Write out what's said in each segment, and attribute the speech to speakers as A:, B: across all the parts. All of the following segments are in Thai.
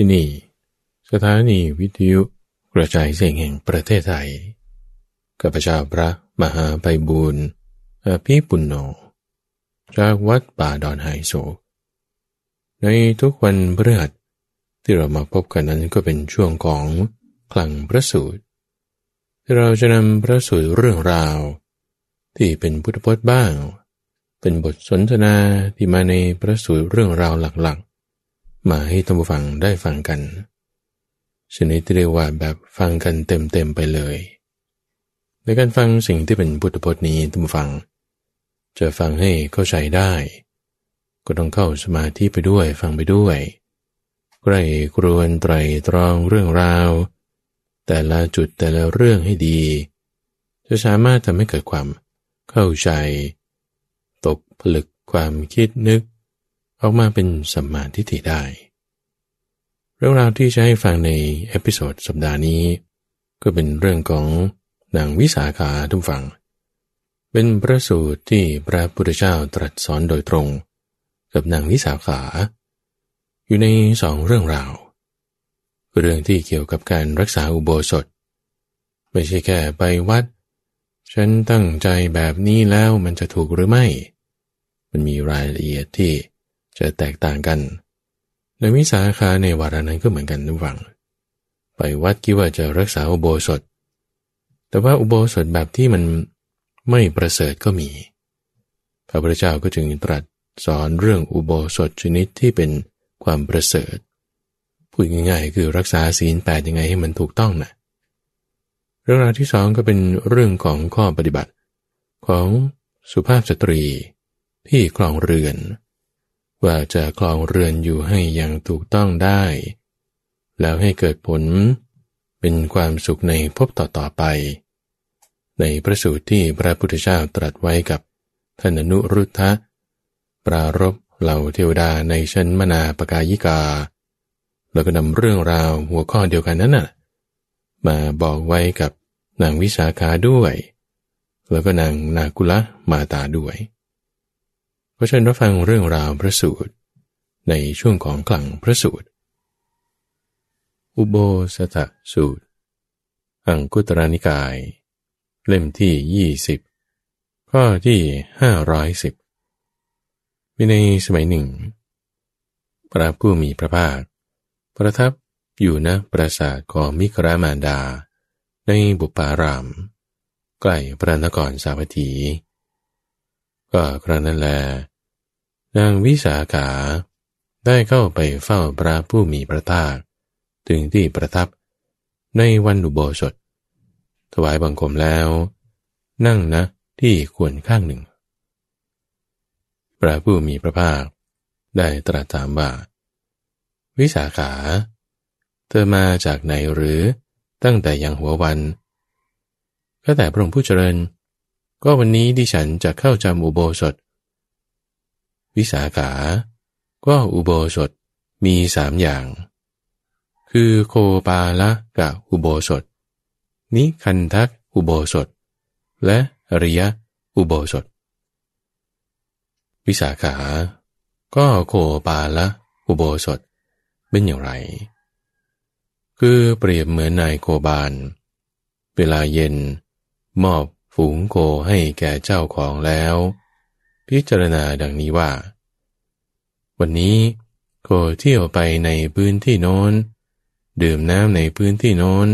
A: ที่นี่ สถานีวิทยุกระจายเสียงแห่งประเทศไทยกับประชาพระมหาไปบูรณ์อภิปุณโญจากวัดป่าดอนไฮโซในทุกวันพฤหัสที่เรามาพบกันนั้นก็เป็นช่วงของคลังพระสูตร ที่เราจะนำพระสูตรเรื่องราว ที่เป็นพุทธพจน์บ้าง เป็นบทสนทนาที่มาในพระสูตรเรื่องราวหลัก มาให้ท่านผู้ฟังได้ฟังกันชนิดที่เรียกว่าแบบฟังกันเต็มๆไปเลย ในการฟังสิ่งที่เป็นพุทธพจน์นี้ท่านผู้ฟัง จะฟังให้เข้าใจได้ ก็ต้องเข้าสมาธิไปด้วยฟังไปด้วยใกล้ครวนไตรตรองเรื่องราว แต่ละจุดแต่ละเรื่องให้ดี จะสามารถทำให้เกิดความเข้าใจ ตกผลึกความคิดนึก ออกมาเป็นสัมมาทิฏฐิได้ เรื่องราวที่จะให้ฟังใน episode สัปดาห์นี้ ก็เป็นเรื่องของนางวิสาขาท่านผู้ฟังเป็นพระสูตรที่พระพุทธเจ้าตรัสสอนโดยตรง กับนางวิสาขา อยู่ในสองเรื่องราว เรื่องที่เกี่ยวกับการรักษาอุโบสถ ไม่ใช่แค่ไปวัด ฉันตั้งใจแบบนี้แล้วมันจะถูกหรือไม่ มันมีรายละเอียดที่ จะแตกต่างกันในวิสาขาในวาระนั้นก็เหมือนกันทุกฝังไปวัดคิดว่าจะรักษาอุโบสถ แต่ว่าอุโบสถแบบที่มันไม่ประเสริฐก็มี พระพุทธเจ้าก็จึงตรัสสอนเรื่องอุโบสถชนิดที่เป็นความประเสริฐ พูดง่ายๆ คือรักษาศีลแปดยังไงให้มันถูกต้องนะเรื่องราวที่สองก็เป็นเรื่องของข้อปฏิบัติของสุภาพสตรีที่คลองเรือน ว่าจะคลองเรือนอยู่ให้อย่างถูกต้องได้ แล้วให้เกิดผลเป็นความสุขในภพต่อๆไป ในพระสูตรที่พระพุทธเจ้าตรัสไว้กับท่านอนุรุทธะปรารบเหล่าเทวดาในชั้นมนาปกายิกา แล้วก็นำเรื่องราวหัวข้อเดียวกันนั้นน่ะ มาบอกไว้กับนางวิสาขาด้วย แล้วก็นางนากุละมาตาด้วย เพราะฉะนั้นรับฟังเรื่องราวพระสูตร ในช่วงของกลังพระสูตร อุโบสถสูตร อังคุตรานิกาย เล่มที่ยี่สิบข้อที่ห้าร้อยสิบมีในสมัยหนึ่ง พระผู้มีพระภาค ประทับอยู่ณปราสาทของมิครามานดา ในบุปาราม ใกล้พระนครสาวัตถี ก็ครั้งนั้นแล นางวิสาขาได้เข้าไปเฝ้าพระผู้มีพระภาคถึงที่ประทับในวันอุโบสถ ถวายบังคมแล้ว นั่งนะที่ควรข้างหนึ่ง พระผู้มีพระภาค ได้ตรัสถามว่า วิสาขา เธอมาจากไหนหรือตั้งแต่ยังหัววัน ก็แต่พระองค์ผู้เจริญ ก็วันนี้ดิฉันจะเข้าจำอุโบสถ วิสาขา ก็อุโบสถมีสามอย่าง คือโคปาละกะอุโบสถ นิคันทักอุโบสถ และอริยะอุโบสถ วิสาขา ก็โคปาละอุโบสถเป็นอย่างไร คือเปรียบเหมือนนายโคบานเวลาเย็นมอบ ฝูงโคให้แก่เจ้าของแล้ว พิจารณาดังนี้ว่า วันนี้โคเที่ยวไปในพื้นที่โน้น ดื่มน้ำในพื้นที่โน้น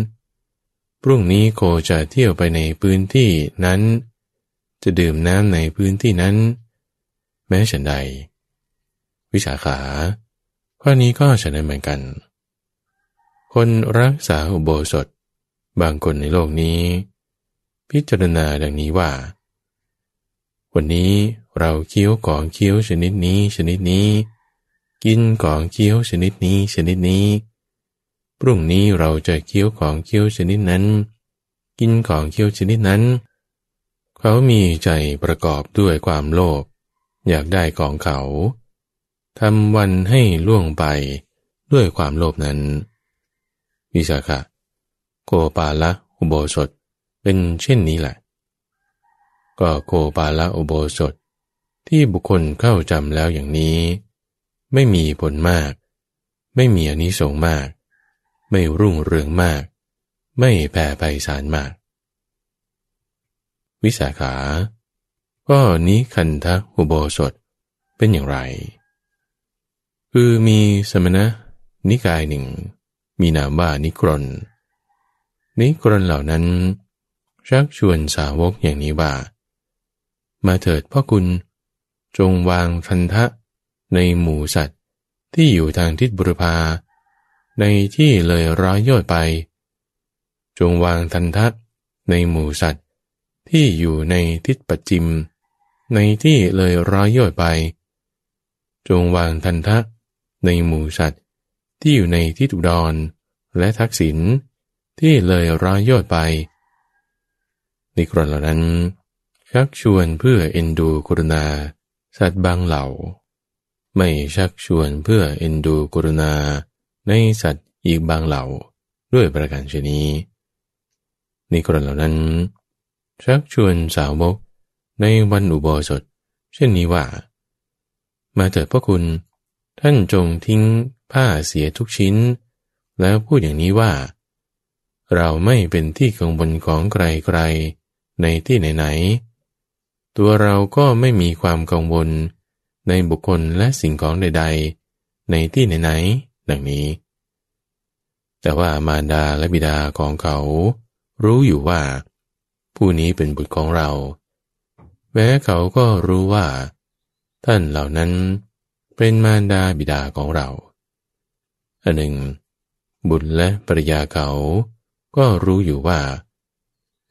A: พรุ่งนี้โคจะเที่ยวไปในพื้นที่นั้น จะดื่มน้ำในพื้นที่นั้น แม้ฉันใด วิชาขา ข้อนี้ก็ฉันได้เหมือนกัน คนรักษาอุโบสถ บางคนในโลกนี้ พิจารณาดังนี้ว่า วันนี้เราเคี้ยวของเคี้ยวชนิดนี้ชนิดนี้ กินของเคี้ยวชนิดนี้ชนิดนี้พรุ่งนี้เราจะเคี้ยวของเคี้ยวชนิดนั้น กินของเคี้ยวชนิดนั้น เขามีใจประกอบด้วยความโลภอยากได้ของเขาทำวันให้ล่วงไปด้วยความโลภนั้น วิสาขะโกปาละอุโบสถ เป็นเช่นนี้แหละ ก็โคปาละอุโบสถ ที่บุคคลเข้าจำแล้วอย่างนี้ ไม่มีผลมาก ไม่มีอนิสงส์มาก ไม่รุ่งเรืองมาก ไม่แผ่ไพศาลมาก วิสาขา ก็นิคันทะอุโบสถเป็นอย่างไร คือมีสมณะ นิกายหนึ่ง มีนามว่านิกรนนิกรนเหล่านั้น ชักชวนสาวกอย่างนี้ว่า มาเถิดพ่อคุณ จงวางทันทะในหมู่สัตว์ที่อยู่ทางทิศบุรพา ในที่เลยร้อยยอดไป จงวางทันทะในหมู่สัตว์ที่อยู่ในทิศปัจจิม ในที่เลยร้อยยอดไป จงวางทันทะในหมู่สัตว์ที่อยู่ในทิศอุดรและทักษิณที่เลยร้อยยอดไป นกรณเหล่านั้น ชักชวนเพื่อเอ็นดูกรุณา สัตว์บางเหล่า ไม่ชักชวนเพื่อเอ็นดูกรุณา ในสัตว์อีกบางเหล่าด้วยประการชนีในกรณเหล่านั้น ชักชวนสาวกในวันอุโบสถ เช่นนี้ว่า มาเถิดพ่อคุณ ท่านจงทิ้งผ้าเสียทุกชิ้น แล้วพูดอย่างนี้ว่า เราไม่เป็นที่กังวลของใครๆ ในที่ไหนๆ ตัวเราก็ไม่มีความกังวล ในบุคคลและสิ่งของใด ๆ ในที่ไหนๆ ดังนี้ แต่ว่ามารดาและบิดาของเขา รู้อยู่ว่า ผู้นี้เป็นบุตรของเรา แม้เขาก็รู้ว่า ท่านเหล่านั้นเป็นมารดาบิดาของเรา อันหนึ่ง บุตรและภรยาเขาก็รู้อยู่ว่า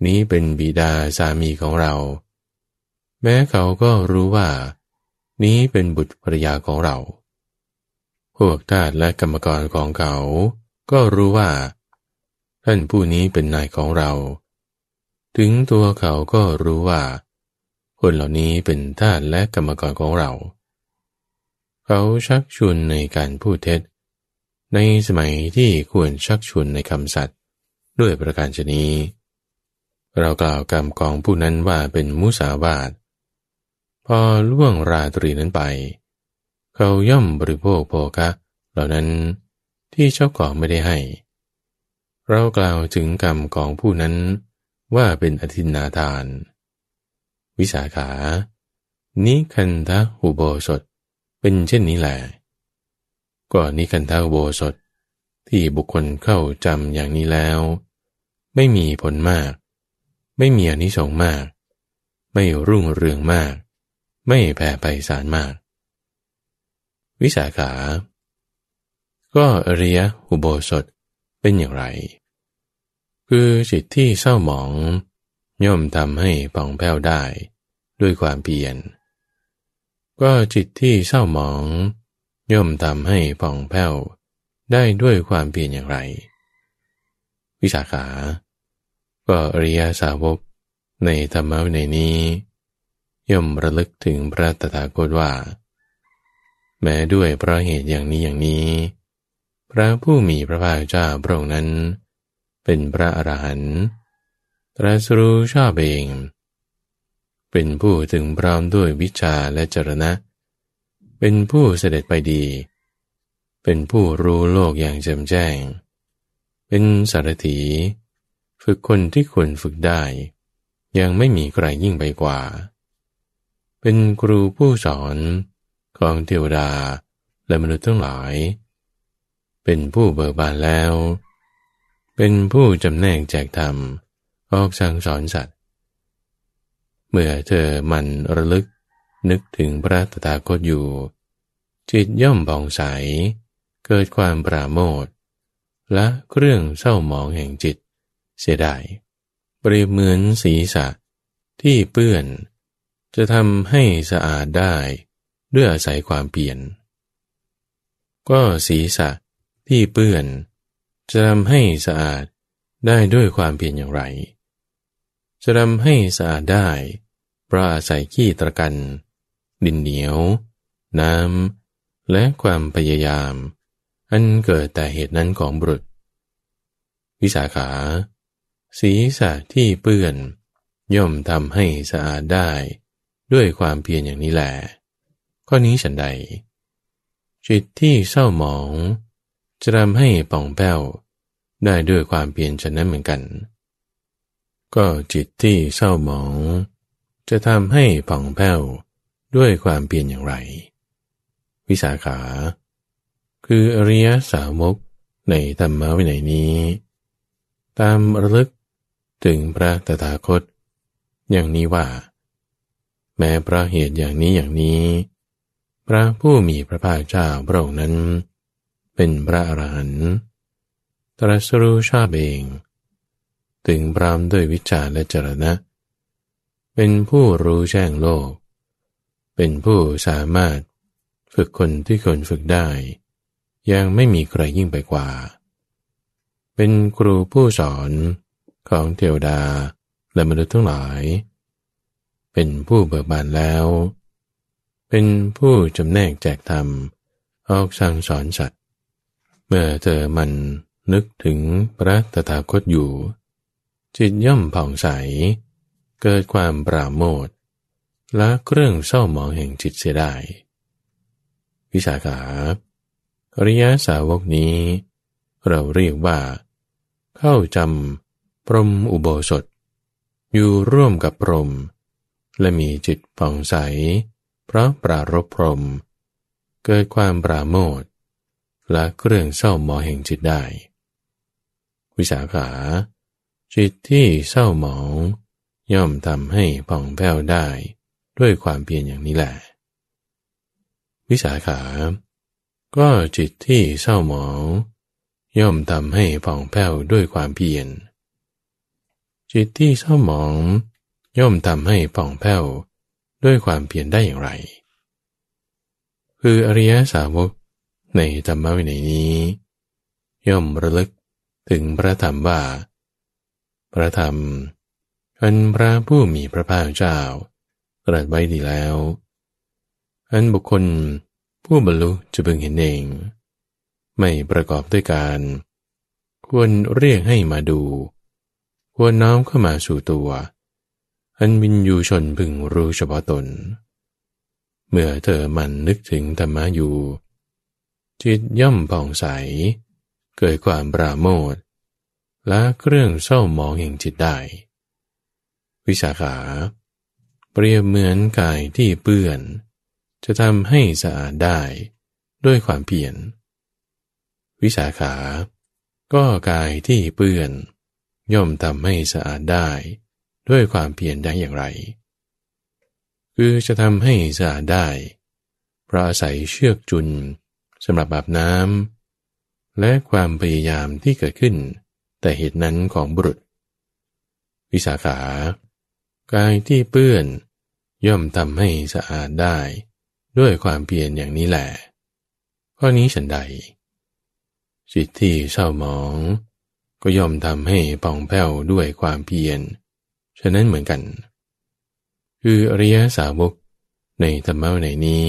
A: นี้เป็นบิดาสามีของเรา แม้เขาก็รู้ว่า นี้เป็นบุตรภรยาของเรา พวกทาสและกรรมกรของเขา ก็รู้ว่า ท่านผู้นี้เป็นนายของเรา ถึงตัวเขาก็รู้ว่า คนเหล่านี้เป็นทาสและกรรมกรของเรา เขาชักชวนในการพูดเท็จ ในสมัยที่ควรชักชวนในคำสัตย์ด้วยประการชนี เรากล่าวกรรมกองผู้นั้นว่าเป็นมุสาวาท พอล่วงราตรีนั้นไป เขาย่อมบริโภคโภคะ เหล่านั้นที่เจ้าของไม่ได้ให้ เรากล่าวถึงกรรมของผู้นั้นว่าเป็นอธินาทาน วิสาขา นิคันทะอุโบสถ เป็นเช่นนี้แหละก็นิคันทะอุโบสถที่บุคคลเข้าจำอย่างนี้แล้ว ไม่มีผลมาก ไม่มีอนิสงส์มาก ไม่รุ่งเรืองมาก ไม่แผ่ไปสารมาก วิสาขา ก็อริยอุโบสถเป็นอย่างไร คือจิตที่เศร้าหมอง ย่อมทำให้ป่องแผ้วได้ด้วยความเพียร ก็จิตที่เศร้าหมอง ย่อมทำให้ป่องแผ้วได้ด้วยความเพียรอย่างไร วิสาขา ก็อริยสาวกในธรรมะในนี้ ย่อมระลึกถึงพระตถาคตว่า แม้ด้วยเพราะเหตุอย่างนี้อย่างนี้ พระผู้มีพระภาคเจ้าพระองค์นั้น เป็นพระอรหันต์ตรัสรู้ชอบเอง เป็นผู้ถึงพร้อมด้วยวิชาและจรณะ เป็นผู้เสด็จไปดี เป็นผู้รู้โลกอย่างแจ่มแจ้ง เป็นสารถี ฝึกคนที่ควรฝึกได้ ยังไม่มีใครยิ่งไปกว่า เป็นครูผู้สอนของเทวดาและมนุษย์ทั้งหลาย เป็นผู้เบิกบานแล้ว เป็นผู้จำแนกแจกธรรม ออกสั่งสอนสัตว์ เมื่อเธอมันระลึกนึกถึงพระตถาคตอยู่ จิตย่อมบองใส เกิดความปราโมทและเครื่องเศร้าหมองแห่งจิต เสียดายเปรียบเหมือนศีรษะที่เปื้อน จะทำให้สะอาดได้ด้วยอาศัยความเปลี่ยน ก็ศีรษะที่เปื้อน จะทำให้สะอาดได้ด้วยความเพียรอย่างไร จะทำให้สะอาดได้เพราะอาศัยขี้ตะกัน ดินเหนียว น้ำ และความพยายาม อันเกิดแต่เหตุนั้นของบุตรวิสาขา ศีรษะที่เปื้อน ย่อมทำให้สะอาดได้ ด้วยความเพียรอย่างนี้แหละข้อนี้ฉันใด จิตที่เศร้าหมอง จะทำให้ป่องแป้ว ได้ด้วยความเปลี่ยนฉะนั้นเหมือนกัน ก็จิตที่เศร้าหมอง จะทำให้ป่องแป้ว ด้วยความเปลี่ยนอย่างไร วิสาขา คืออริยสาวกในธรรมวินัยนี้ ตามระลึก ถึงพระตถาคต อย่างนี้ว่า แม้พระเหตุอย่างนี้อย่างนี้ พระผู้มีพระภาคเจ้าพระองค์นั้น เป็นพระอรหันต์ตรัสรู้ชาบเองถึงพรามด้วยวิจารและจรณะ เป็นผู้รู้แจ้งโลก เป็นผู้สามารถฝึกคนที่คนฝึกได้ ยังไม่มีใครยิ่งไปกว่า เป็นครูผู้สอน ของเทวดาและมนุษย์ทั้งหลาย เป็นผู้เบิกบานแล้ว เป็นผู้จำแนกแจกธรรมออกสั่งสอนสัตว์ เมื่อเธอมันนึกถึงพระตถาคตอยู่ จิตย่อมผ่องใส เกิดความปราโมทละเครื่องเศร้าหมองแห่งจิตเสียได้ วิสาขาอริยสาวกนี้ เราเรียกว่า เข้าจำ พรมอุโบสถ อยู่ร่วมกับพรม และมีจิตผ่องใส เพราะปรารบพรม เกิดความปราโมทและเครื่องเศร้าหมองแห่งจิตได้ วิสาขา จิตที่เศร้าหมอง ย่อมทำให้ผ่องแผ้วได้ด้วยความเพียรอย่างนี้แหละ วิสาขา ก็จิตที่เศร้าหมอง ย่อมทำให้ผ่องแผ้วด้วยความเพียร จิตที่เศร้าหมอง ย่อมทำให้ผ่องแผ้วด้วยความเพียรได้อย่างไร คืออริยสาวกในธรรมวินัยนี้ ย่อมระลึกถึงพระธรรมว่า พระธรรมอันพระผู้มีพระภาคเจ้าตรัสไว้ดีแล้ว อันบุคคลผู้บรรลุจะพึงเห็นเอง ไม่ประกอบด้วยการ ควรเรียกให้มาดู ควรน้อมเข้ามาสู่ตัว อันวินยูชนพึงรู้เฉพาะตน เมื่อเธอมันนึกถึงธรรมะอยู่ จิตย่อมผ่องใส เกิดความปราโมทและเครื่องเศร้ามองแห่งจิตได้ วิสาขา เปรียบเหมือนกายที่เปื้อน จะทำให้สะอาดได้ด้วยความเพียรวิสาขา ก็กายที่เปื้อน ย่อมทำให้สะอาดได้ ด้วยความเพียรได้อย่างไร คือจะทำให้สะอาดได้เพราะอาศัยเชือกจุนสำหรับอาบน้ำและความพยายามที่เกิดขึ้น แต่เหตุนั้นของบุรุษ วิสาขากายที่เปื้อนย่อมทำให้สะอาดได้ ด้วยความเพียรอย่างนี้แหละข้อนี้ฉันใดจิตที่เศร้าหมอง ก็ย่อมทำให้ป่องแผ้วด้วยความเพียร ฉะนั้นเหมือนกัน คืออริยสาวกในธรรมะในนี้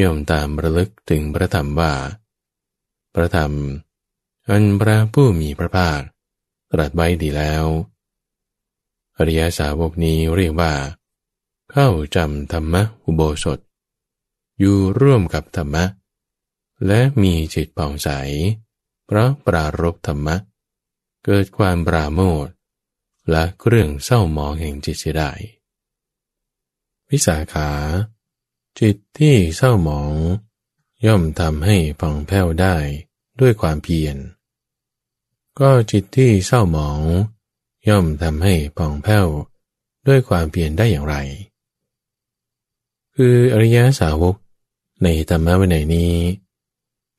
A: ย่อมตามระลึกถึงพระธรรมว่า พระธรรม อันพระผู้มีพระภาคตรัสไว้ดีแล้ว อริยสาวกนี้เรียกว่า เข้าจำธรรมะอุโบสถ อยู่ร่วมกับธรรมะ และมีจิตป่องใส เพราะปรารบธรรมะ เกิดความปราโมทและเครื่องเศร้าหมองแห่งจิตเสียได้ วิสาขา จิตที่เศร้าหมอง ย่อมทำให้ผ่องแผ้วได้ด้วยความเพียร ก็จิตที่เศร้าหมอง ย่อมทำให้ผ่องแผ้วด้วยความเพียรได้อย่างไร คืออริยสาวกในธรรมะวินัยนี้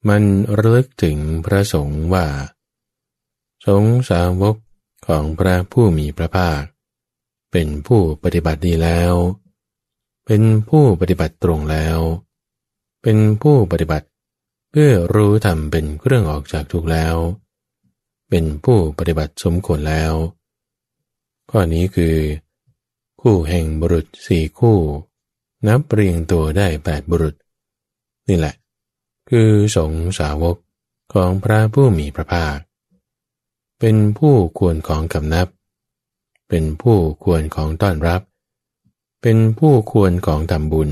A: มันระลึกถึงพระสงฆ์ว่า สงสาวกของพระผู้มีพระภาค เป็นผู้ปฏิบัติดีแล้ว เป็นผู้ปฏิบัติตรงแล้ว เป็นผู้ปฏิบัติเพื่อรู้ธรรมเป็นเครื่องออกจากทุกข์แล้ว เป็นผู้ปฏิบัติสมควรแล้ว ข้อนี้คือ คู่แห่งบุรุษสี่คู่ นับเรียงตัวได้แปดบุรุษ นี่แหละ คือสงสาวกของพระผู้มีพระภาค เป็นผู้ควรของกำนับ เป็นผู้ควรของต้อนรับ เป็นผู้ควรของทำบุญ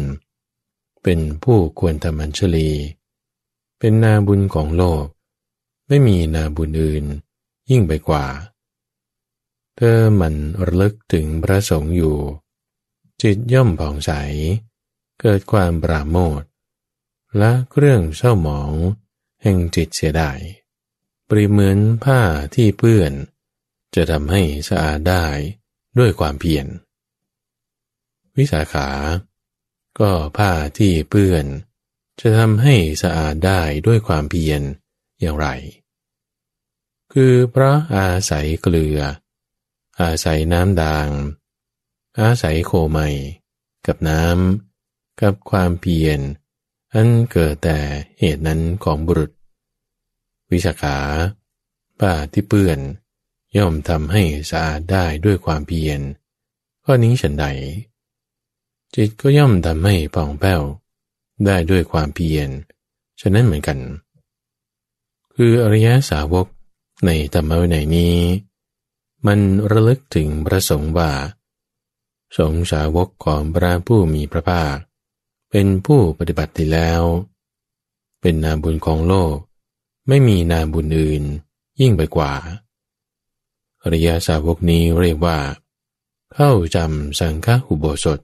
A: เป็นผู้ควรทำอัญชลี เป็นนาบุญของโลก ไม่มีนาบุญอื่น ยิ่งไปกว่า เธอมันระลึกถึงพระสงฆ์อยู่ จิตย่อมผ่องใส เกิดความปราโมทและเครื่องเศร้าหมอง แห่งจิตเสียดาย ปริเหมือนผ้าที่เปื้อน จะทำให้สะอาดได้ด้วยความเพียร วิสาขา ก็ผ้าที่เปื้อน จะทำให้สะอาดได้ด้วยความเพียรอย่างไร คือเพราะอาศัยเกลือ อาศัยน้ำด่าง อาศัยโคไมกับน้ำกับความเพียรอันเกิดแต่เหตุนั้นของบุรุษ วิชาขาป้าที่เปื้อน ย่อมทำให้สะอาดได้ด้วยความเพียรข้อนี้ฉันใด จิตก็ย่อมทำให้ผ่องแผ้วได้ด้วยความเพียรฉะนั้นเหมือนกัน คืออริยสาวกในธรรมวินัยนี้ มันระลึกถึงพระสงฆ์ว่า สงสาวกของพระผู้มีพระภาค เป็นผู้ปฏิบัติดีแล้ว เป็นนาบุญของโลก ไม่มีนาบุญอื่น ยิ่งไปกว่า อริยสาวกนี้เรียกว่า เข้าจำสังฆอุโบสถ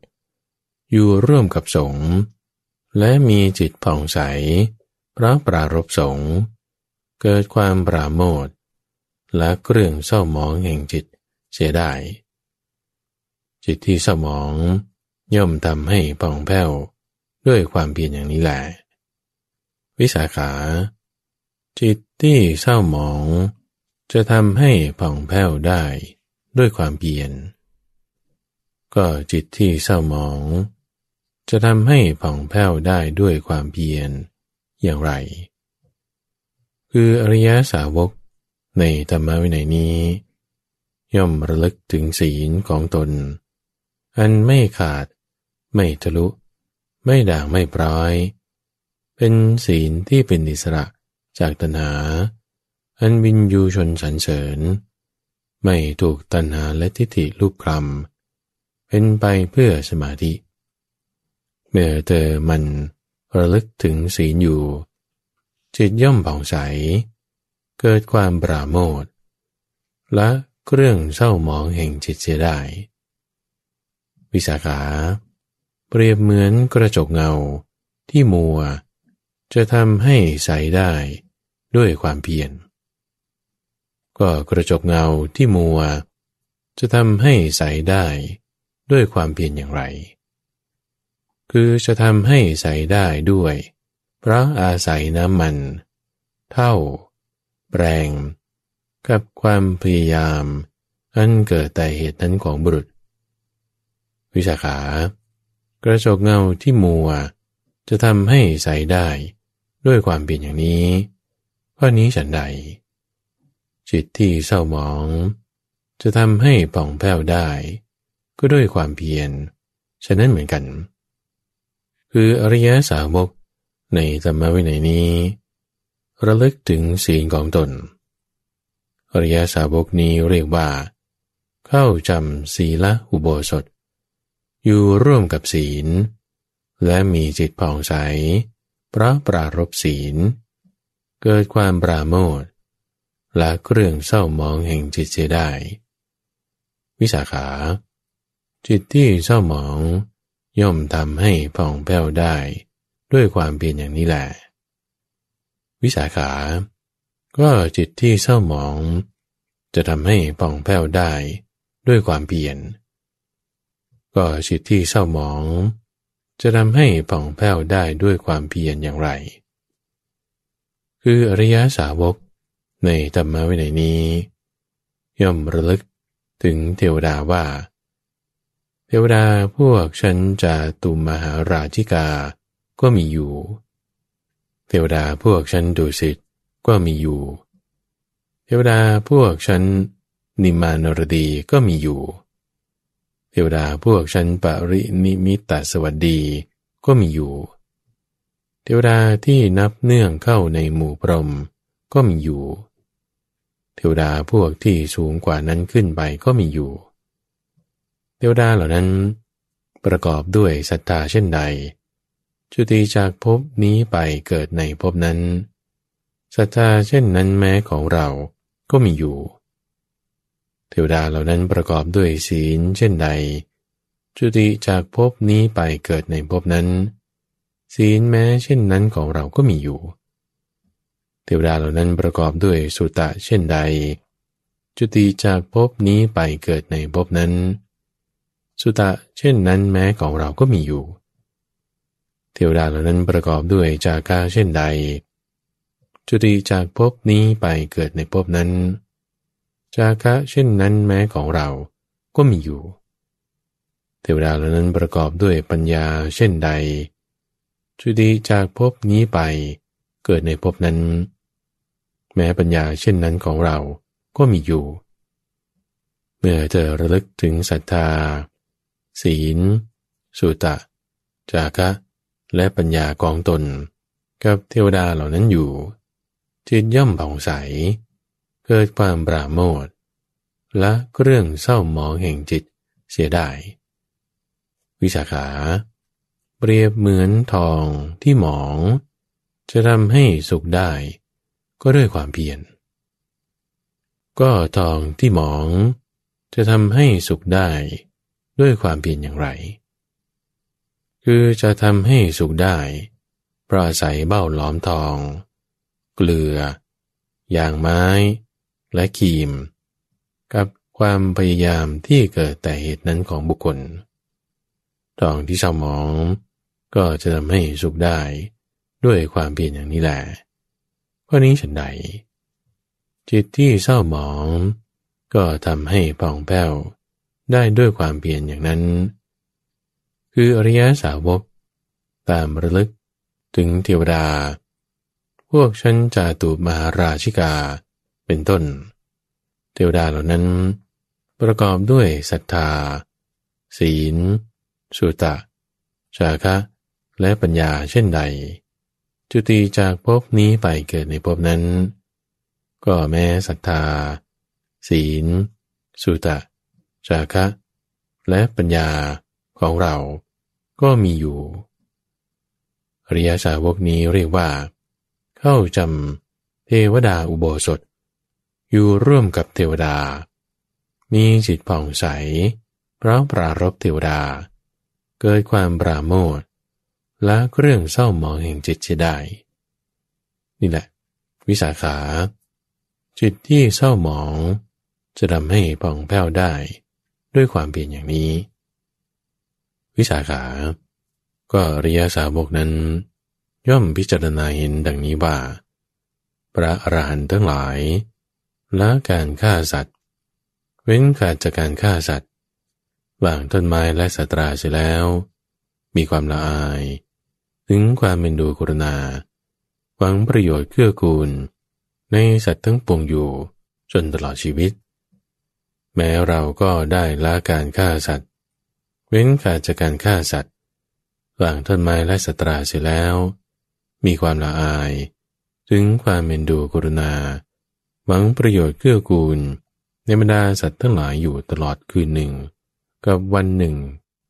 A: อยู่ร่วมกับสงฆ์และมีจิตผ่องใสพระปรารบสงฆ์เกิดความปราโมทและเครื่องเศร้าหมองแห่งจิตเสียได้ จิตที่เศร้าหมอง ย่อมทำให้ผ่องแผ้วด้วยความเพียรอย่างนี้แหละ วิสาขา จิตที่เศร้าหมอง จะทำให้ผ่องแผ้วได้ด้วยความเพียร ก็จิตที่เศร้าหมอง จะทำให้ผ่องแผ้วได้ด้วยความเพียรอย่างไร คืออริยสาวกในธรรมวินัยนี้ ย่อมระลึกถึงศีลของตน อันไม่ขาด ไม่ทะลุ ไม่ด่างไม่ปร้อย เป็นศีลที่เป็นอิสระ จากตัณหา อันวินยูชนสรรเสริญ ไม่ถูกตัณหาและทิฏฐิลูกคลำเป็นไปเพื่อสมาธิ เมื่อเธอมันระลึกถึงศีลอยู่ จิตย่อมผ่องใส เกิดความปราโมทและเครื่องเศร้าหมองแห่งจิตเสียได้ วิสาขา เปรียบเหมือนกระจกเงาที่มัว จะทำให้ใสได้ ด้วยความเพียร ก็กระจกเงาที่มัว จะทำให้ใสได้ด้วยความเพียรอย่างไร คือจะทำให้ใสได้ด้วย เพราะอาศัยน้ำมัน เท่า แปรง กับความพยายาม อันเกิดแต่เหตุนั้นของบุรุษ วิชาขา กระจกเงาที่มัว จะทำให้ใสได้ด้วยความเปลี่ยนอย่างนี้ ข้อนี้ฉันใด จิตที่เศร้าหมอง จะทำให้ป่องแผ้วได้ ก็ด้วยความเพียรฉะนั้นเหมือนกัน คืออริยสาวกในธรรมวินัยนี้ ระลึกถึงศีลของตน อริยสาวกนี้เรียกว่า เข้าจำศีละอุโบสถ อยู่ร่วมกับศีล และมีจิตผ่องใสเพราะปรารบศีล เกิดความปราโมทและเครื่องเศร้ามองแห่งจิตเสียได้ วิสาขา จิตที่เศร้าหมอง ย่อมทำให้ผ่องแผ้วได้ ด้วยความเพียรอย่างนี้แหละ วิสาขา ก็จิตที่เศร้าหมอง จะทำให้ผ่องแผ้วได้ด้วยความเพียรก็จิตที่เศร้าหมอง จะทำให้ผ่องแผ้วได้ด้วยความเพียรอย่างไร คืออริยสาวกในธรรมวินัยนี้ ย่อมระลึกถึงเทวดาว่า เทวดาพวกฉันจะตุมหาราชิกาก็มีอยู่ เทวดาพวกฉันดุสิตก็มีอยู่ เทวดาพวกฉันนิมานรดีก็มีอยู่ เทวดาพวกชั้นปรินิมิตตสวัสดีก็มีอยู่เทวดาที่นับเนื่องเข้าในหมู่พรหมก็มีอยู่ เทวดาพวกที่สูงกว่านั้นขึ้นไปก็มีอยู่ เทวดาเหล่านั้น ประกอบด้วยศรัทธาเช่นใด จุติจากภพนี้ไปเกิดในภพนั้นศรัทธาเช่นนั้นแม้ของเราก็มีอยู่ เทวดาเหล่านั้นประกอบด้วยศีลเช่นใด จุติจากภพนี้ไปเกิดในภพนั้น ศีลแม้เช่นนั้นของเราก็มีอยู่ เทวดาเหล่านั้นประกอบด้วยสุตะเช่นใด จุติจากภพนี้ไปเกิดในภพนั้น สุตะเช่นนั้นแม้ของเราก็มีอยู่ เทวดาเหล่านั้นประกอบด้วยจากาเช่นใด จุติจากภพนี้ไปเกิดในภพนั้น จากะเช่นนั้นแม้ของเราก็มีอยู่ เทวดาเหล่านั้นประกอบด้วยปัญญาเช่นใด จุติจากภพนี้ไปเกิดในภพนั้น แม้ปัญญาเช่นนั้นของเราก็มีอยู่ เมื่อเธอระลึกถึงศรัทธา ศีล สุตะ จากะ และปัญญากองตน กับเทวดาเหล่านั้นอยู่ จิตย่อมผ่องใส เกิดความปราโมทและเรื่องเศร้าหมองแห่งจิตเสียได้ วิสาขา เปรียบเหมือนทองที่หมอง จะทำให้สุขได้ ก็ด้วยความเพียร ก็ทองที่หมอง จะทำให้สุขได้ ด้วยความเพียรอย่างไร คือจะทำให้สุขได้เพราะอาศัยเบ้าล้อมทอง เกลือยางไม้ และครีม กับความพยายามที่เกิดแต่เหตุนั้นของบุคคลทองที่เศร้าหมอง ก็จะทำให้สุขได้ด้วยความเพียรอย่างนี้แหละเพราะนี้ฉันใด จิตที่เศร้าหมอง ก็ทำให้ป่องแผ้วได้ด้วยความเพียรอย่างนั้น คืออริยสาวกตามระลึกถึงเทวดา พวกชั้นจาตุมหาราชิกาเป็นต้น เทวดาเหล่านั้น ประกอบด้วยศรัทธา ศีล สุตะ ชาคะ และปัญญาเช่นใด จุติจากภพนี้ไปเกิดในภพนั้น ก็แม้ศรัทธา ศีล สุตะชาคะ และปัญญาของเราก็มีอยู่อริยสาวกนี้เรียกว่า เข้าจำเทวดาอุโบสถ อยู่ร่วมกับเทวดา มีจิตผ่องใส เพราะปรารบเทวดา เกิดความปราโมท ละเรื่องเศร้าหมองแห่งจิตจะได้ นี่แหละ วิสาขา จิตที่เศร้าหมอง จะทำให้ผ่องแผ้วได้ ด้วยความเปลี่ยนอย่างนี้ วิสาขา ก็อริยสาวกนั้น ย่อมพิจารณาเห็นดังนี้ว่า พระอรหันต์ทั้งหลายละการฆ่าสัตว์ เว้นขาดจากการฆ่าสัตว์วางต้นไม้และสัตราเสียแล้ว มีความละอาย ถึงความเป็นดูกรุณา หวังประโยชน์เกื้อกูล ในสัตว์ทั้งปวงอยู่จนตลอดชีวิต แม้เราก็ได้ละการฆ่าสัตว์ เว้นขาดจากการฆ่าสัตว์วางต้นไม้และสตราเสียแล้ว มีความละอาย ถึงความเมนดูกรุณา หวังประโยชน์เกื้อกูล ในบรรดาสัตว์ทั้งหลายอยู่ตลอดคืนหนึ่ง กับวันหนึ่ง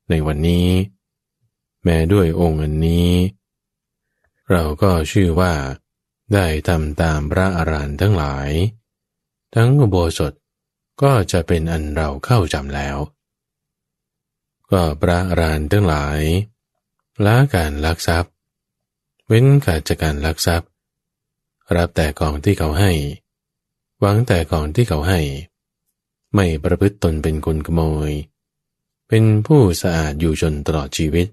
A: ในวันนี้ แม้ด้วยองค์อันนี้ เราก็ชื่อว่า ได้ทำตามพระอรหันต์ทั้งหลาย ทั้งอุโบสถก็จะเป็นอันเราเข้าจำแล้ว ก็พระอรหันต์ทั้งหลายละการลักทรัพย์ เว้นขาดจากการลักทรัพย์ รับแต่กองที่เขาให้ หวังแต่กองที่เขาให้ ไม่ประพฤติตนเป็นคนขโมย เป็นผู้สะอาดอยู่จนตลอดชีวิต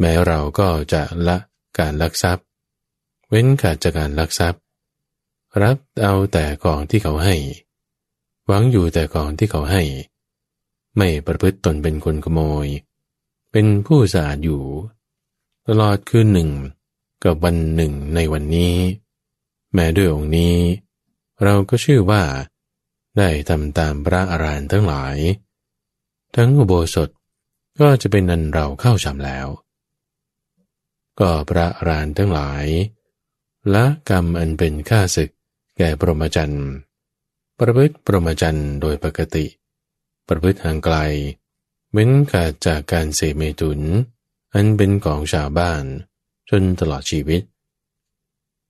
A: แม้เราก็จะละการลักทรัพย์ เว้นขาดจากการลักทรัพย์ รับเอาแต่กองที่เขาให้ หวังอยู่แต่กองที่เขาให้ ไม่ประพฤติตนเป็นคนขโมย เป็นผู้สะอาดอยู่ ตลอดคืนหนึ่งกับวันหนึ่งในวันนี้ แม้ด้วยองค์นี้ เราก็ชื่อว่า ได้ทำตามพระอารานทั้งหลาย ทั้งอุโบสถก็จะเป็นนันเราเข้าชำแล้ว ก็พระอารานทั้งหลายละกรรมอันเป็นข้าศึก แก่ปรมจันทร์ประพฤติปรมจันทร์โดยปกติ ประพฤติห่างไกล เว้นขาดจากการเสเมตุน อันเป็นของชาวบ้าน จนตลอดชีวิต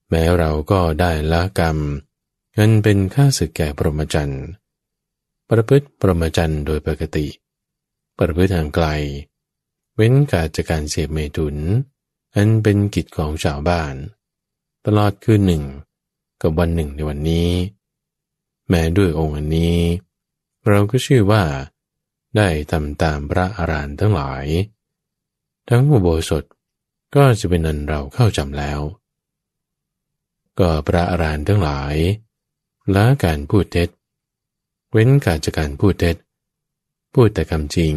A: แม้เราก็ได้ละกรรมงันเป็นค่าศึกแก่ปรมจันทร์ประพฤติปรมจันทร์โดยปกติ ประพฤติทางไกล เว้นกาจากการเสพเมตุน อันเป็นกิจของชาวบ้าน ตลอดคืนหนึ่ง กับวันหนึ่งในวันนี้ แม้ด้วยองค์อันนี้ เราก็ชื่อว่า ได้ทำตามพระอารานทั้งหลาย ทั้งอุโบสถก็จะเป็นนันเราเข้าจำแล้ว ก็พระอารานทั้งหลายละการพูดเท็จ เว้นการจากการพูดเท็จ พูดแต่คำจริง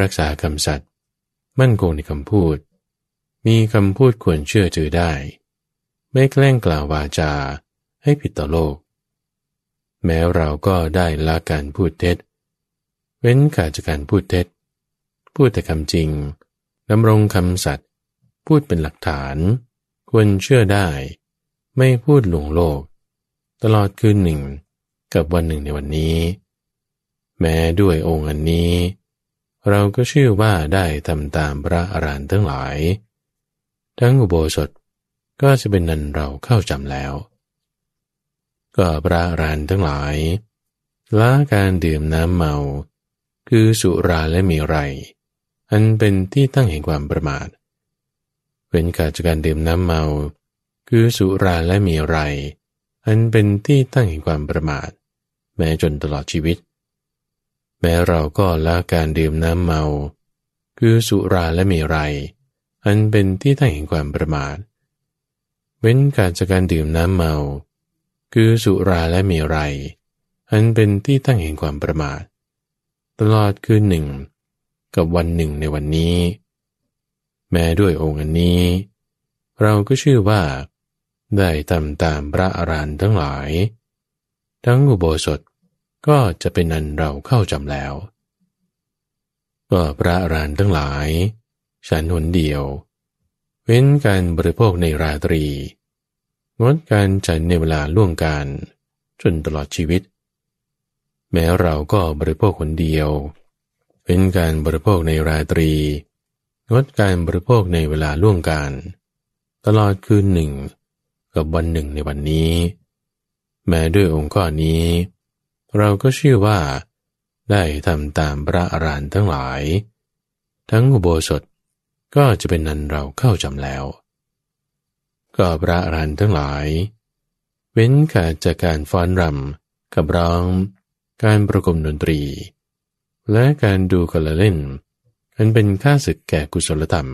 A: รักษาคำสัตย์มั่นคงในคำพูด มีคำพูดควรเชื่อถือได้ ไม่แกล้งกล่าววาจาให้ผิดต่อโลก แม้เราก็ได้ละการพูดเท็จ เว้นขาดจากการพูดเท็จ พูดแต่คำจริงดำรงคำสัตย์พูดเป็นหลักฐาน ควรเชื่อได้ ไม่พูดหลวงโลก ตลอดคืนหนึ่งกับวันหนึ่งในวันนี้ แม้ด้วยองค์อันนี้ เราก็ชื่อว่าได้ทำตามพระอรหันต์ทั้งหลาย ทั้งอุโบสถก็จะเป็นนันเราเข้าจำแล้ว ก็พระรหันทั้งหลายละการดื่มน้ำเมา คือสุราและมีไร อันเป็นที่ตั้งแห่งความประมาทเว้นขาดจากการดื่มน้ำเมา คือสุราและมีไร อันเป็นที่ตั้งแห่งความประมาท แม้จนตลอดชีวิต แม้เราก็ละการดื่มน้ำเมา คือสุราและมีไร อันเป็นที่ตั้งแห่งความประมาท เว้นขาดจากการดื่มน้ำเมา คือสุราและเมีไรอันเป็นที่ตั้งแห่งความประมาท ตลอดคืนหนึ่ง กับวันหนึ่งในวันนี้ แม้ด้วยองค์อันนี้ เราก็ชื่อว่า ได้ทำตามพระอรหันต์ทั้งหลาย ทั้งอุโบสถก็จะเป็นอันเราเข้าจำแล้ว ก็พระอรหันต์ทั้งหลาย ฉันหนเดียว เว้นการบริโภคในราตรี งดการฉันในเวลาล่วงการ จนตลอดชีวิต แม้เราก็บริโภคคนเดียว เว้นการบริโภคในราตรี งดการบริโภคในเวลาล่วงการ ตลอดคืนหนึ่ง กับวันหนึ่งในวันนี้ แม้ด้วยองค์ข้อนี้ เราก็ชื่อว่าได้ทำตามพระอรหันต์ทั้งหลาย ทั้งอุโบสถ ก็จะเป็นนันเราเข้าจำแล้ว ก็พระรหันทั้งหลาย เว้นขาดจากการฟ้อนรำกับร้อง การประกมดนตรี และการดูกละเล่น อันเป็นค่าศึกแก่กุศลธรรม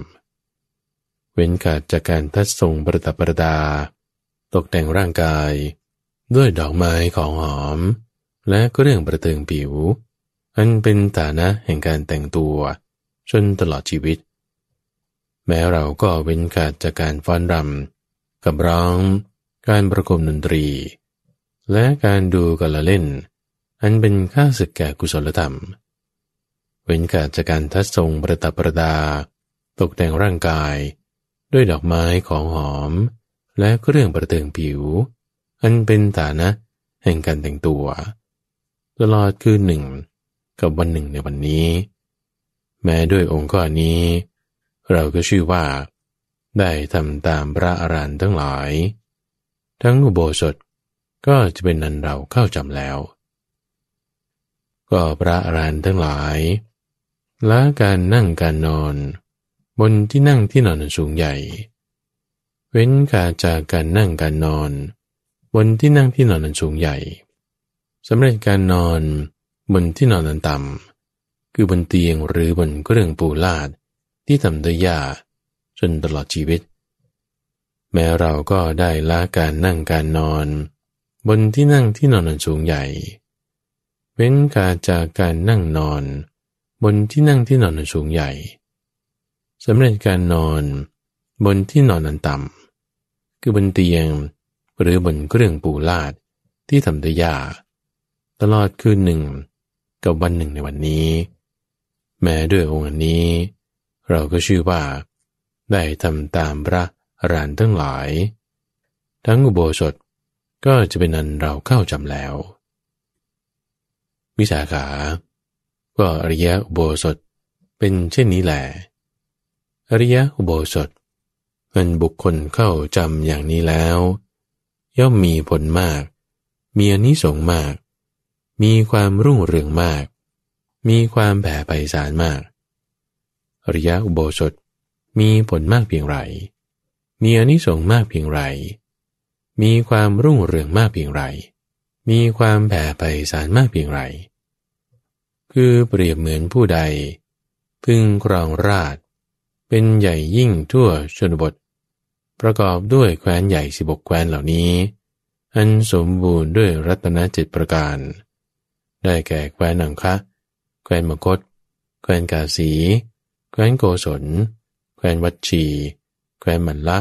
A: เว้นขาดจากการทัดทรงประดับประดา ตกแต่งร่างกาย ด้วยดอกไม้ของหอม และก็เรื่องประเติงผิว อันเป็นฐานะแห่งการแต่งตัวจนตลอดชีวิต แม้เราก็เว้นขาดจากการฟ้อนรำกับร้อง การประกมดนตรี และการดูกละเล่น อันเป็นค่าศึกแก่กุศลธรรม เว้นขาดจากการทัดทรงประดับประดา ตกแต่งร่างกาย ด้วยดอกไม้ของหอม และเครื่องประเติงผิว อันเป็นฐานะแห่งการแต่งตัว ตลอดคืนหนึ่ง กับวันหนึ่งในวันนี้ แม้ด้วยองค์ข้อนี้ เราก็ชื่อว่า ได้ทำตามพระอรันทั้งหลาย ทั้งอุโบสถก็จะเป็นนันเราเข้าจำแล้ว ก็พระอรันทั้งหลายละการนั่งการนอน บนที่นั่งที่นอนสูงใหญ่ เว้นกาจากการนั่งการนอน บนที่นั่งที่นอนสูงใหญ่สำเร็จการนอนบนที่นอนนันต่ำคือบนเตียงหรือบนเครื่องปูลาด ที่ทำด้วยหญ้าจนตลอดชีวิต แม้เราก็ได้ละการนั่งการนอน บนที่นั่งที่นอนนันสูงใหญ่ เว้นกาจากการนั่งนอน บนที่นั่งที่นอนสูงใหญ่สำเร็จการนอน บนที่นอนอันต่ำคือบนเตียงหรือบนเครื่องปูลาดที่ทำด้วยยาตลอดคืนหนึ่งกับวันหนึ่งในวันนี้ แม้ด้วยองค์นี้ เราก็ชื่อว่า ได้ทำตามพระอรหันทั้งหลาย ทั้งอุโบสถก็จะเป็นอันเราเข้าจำแล้ว วิสาขา ก็อริยอุโบสถเป็นเช่นนี้แหละอริยอุโบสถอันบุคคลเข้าจำอย่างนี้แล้ว ย่อมมีผลมาก มีอนิสงส์มาก มีความรุ่งเรืองมาก มีความแผ่ไพศาลมาก ริยอุโบสถ มีผลมากเพียงไร มีอนิสงส์มากเพียงไร มีความรุ่งเรืองมากเพียงไร มีความแผ่ไพศาลมากเพียงไร คือเปรียบเหมือนผู้ใด พึงครองราช เป็นใหญ่ยิ่งทั่วชนบท ประกอบด้วยแคว้นใหญ่สิบกแคว้นเหล่านี้ อันสมบูรณ์ด้วยรัตนเจ็ดประการ ได้แก่แคว้นนังคะ แคว้นมคต แคว้นกาสี แคว้นโกศล แคว้นวัดชี แคว้นมันละ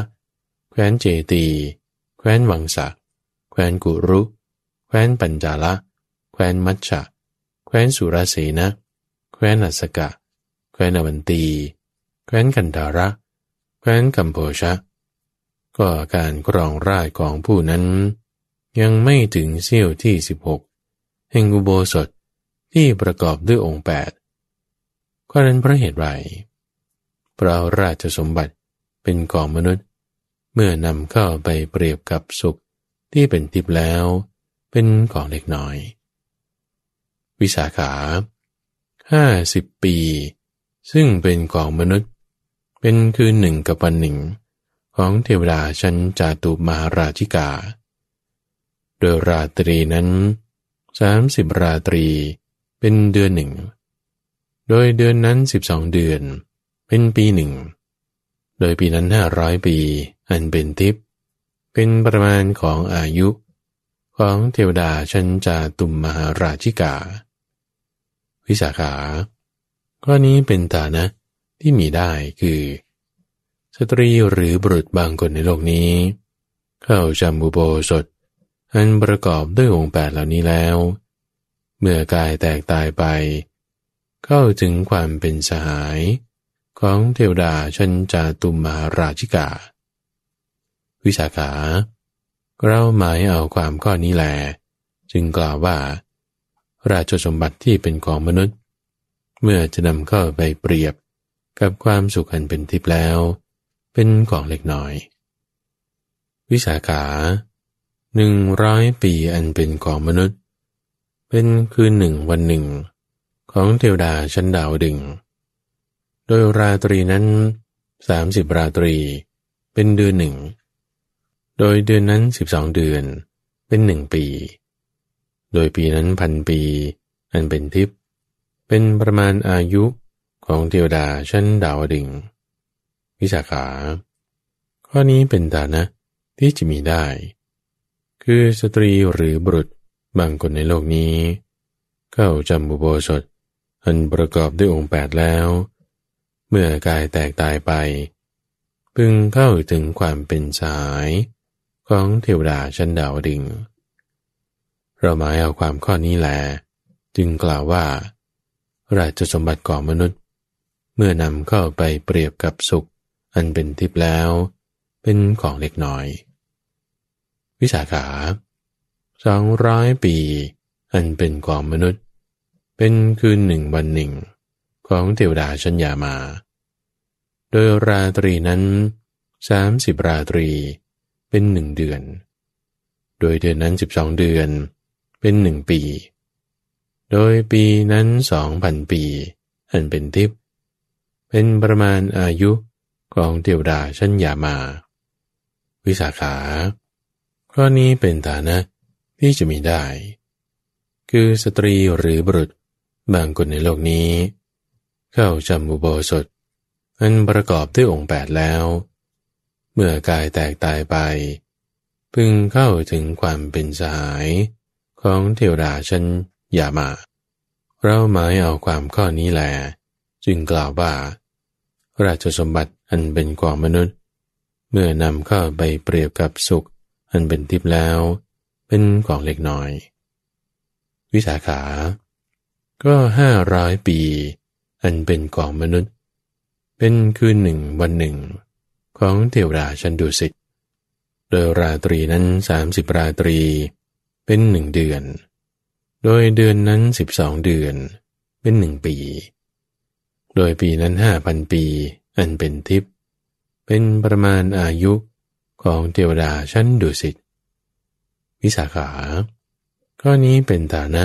A: แคว้นเจตี แคว้นวังสะแคว้นกุรุ แคว้นปัญจาละ แคว้นมัชชะ แคว้นสุรเสนะ แคว้นอัสกะ แคว้นอวันตี แคว้นกันดาระ แคว้นกัมโพชะ ก็การครองราชของผู้นั้น ยังไม่ถึงเสี้ยวที่สิบหกแห่งอุโบสถที่ประกอบด้วยองค์แปด ก็นั้นเพราะเหตุไรเพราะราชสมบัติเป็นกองมนุษย์ เมื่อนำเข้าไปเปรียบกับสุขที่เป็นทิพย์แล้ว เป็นของเล็กน้อย วิสาขาห้าสิบปี ซึ่งเป็นกองมนุษย์ เป็นคืนหนึ่งกับวันหนึ่ง ของเทวดาชั้นจาตุมาราชิกา โดยราตรีนั้นสามสิบราตรีเป็นเดือนหนึ่ง โดยเดือนนั้นสิบสองเดือน เป็นปีหนึ่ง โดยปีนั้นห้าร้อยปี อันเป็นทิพย์เป็นประมาณของอายุ ของเทวดาชั้นจาตุมมหาราชิกา วิสาขาข้อนี้เป็นฐานะที่มีได้คือ สตรีหรือบุรุษบางคนในโลกนี้ เข้าจำบุโบสถ อันประกอบด้วยองค์แปดเหล่านี้แล้ว เมื่อกายแตกตายไป เข้าถึงความเป็นสหาย ของเทวดาชันจาตุมาราชิกา วิสาขา เราหมายเอาความข้อนี้แล จึงกล่าวว่า ราชสมบัติที่เป็นของมนุษย์ เมื่อจะนำเข้าไปเปรียบกับความสุขอันเป็นทิพย์แล้ว เป็นของเล็กน้อย วิสาขาหนึ่งร้อยปีอันเป็นของมนุษย์ เป็นคืนหนึ่งวันหนึ่ง ของเทวดาชั้นดาวดึง โดยราตรีนั้นสามสิบราตรี เป็นเดือนหนึ่ง โดยเดือนนั้นสิบสองเดือน เป็นหนึ่งปี โดยปีนั้นพันปี อันเป็นทิพย์เป็นประมาณอายุของเทวดาชั้นดาวดึง วิสาขา ข้อนี้เป็นฐานะที่จะมีได้ คือสตรีหรือบุรุษบางคนในโลกนี้ เข้าจำบุโบสถ อันประกอบด้วยองค์แปดแล้ว เมื่อกายแตกตายไป พึงเข้าถึงความเป็นสายของเทวดาชั้นดาวดิงเราหมายเอาความข้อนี้แลจึงกล่าวว่า ราชสมบัติของมนุษย์ เมื่อนำเข้าไปเปรียบกับสุข อันเป็นทิพย์แล้ว เป็นของเล็กน้อย วิสาขาสองร้อยปี อันเป็นของมนุษย์ เป็นคืนหนึ่งวันหนึ่ง ของเทวดาชัญญามา โดยราตรีนั้นสามสิบราตรีเป็นหนึ่งเดือน โดยเดือนนั้นสิบสองเดือนเป็นหนึ่งปี โดยปีนั้นสองพันปี อันเป็นทิพย์เป็นประมาณอายุของเทวดาชั้นยามา วิสาขาข้อนี้เป็นฐานะที่จะมีได้ คือสตรีหรือบุรุษ บางคนในโลกนี้ เข้าจำอุโบสถ อันประกอบด้วยองค์แปดแล้ว เมื่อกายแตกตายไป พึงเข้าถึงความเป็นสหายของเทวดาชั้นยามาเราหมายเอาความข้อนี้แหลจึงกล่าวว่า ราชสมบัติอันเป็นกองมนุษย์ เมื่อนำเข้าไปเปรียบกับสุข อันเป็นทิพย์แล้ว เป็นของเล็กน้อย วิสาขา ก็ห้าร้อยปี อันเป็นกองมนุษย์ เป็นคืนหนึ่งวันหนึ่ง ของเทวดาชันดุสิตโดยราตรีนั้นสามสิบราตรี เป็นหนึ่งเดือน โดยเดือนนั้นสิบสองเดือน เป็นหนึ่งปี โดยปีนั้นห้าพันปี อันเป็นทิพย์เป็นประมาณอายุของเทวดาชั้นดุสิตวิสาขา ข้อนี้เป็นฐานะ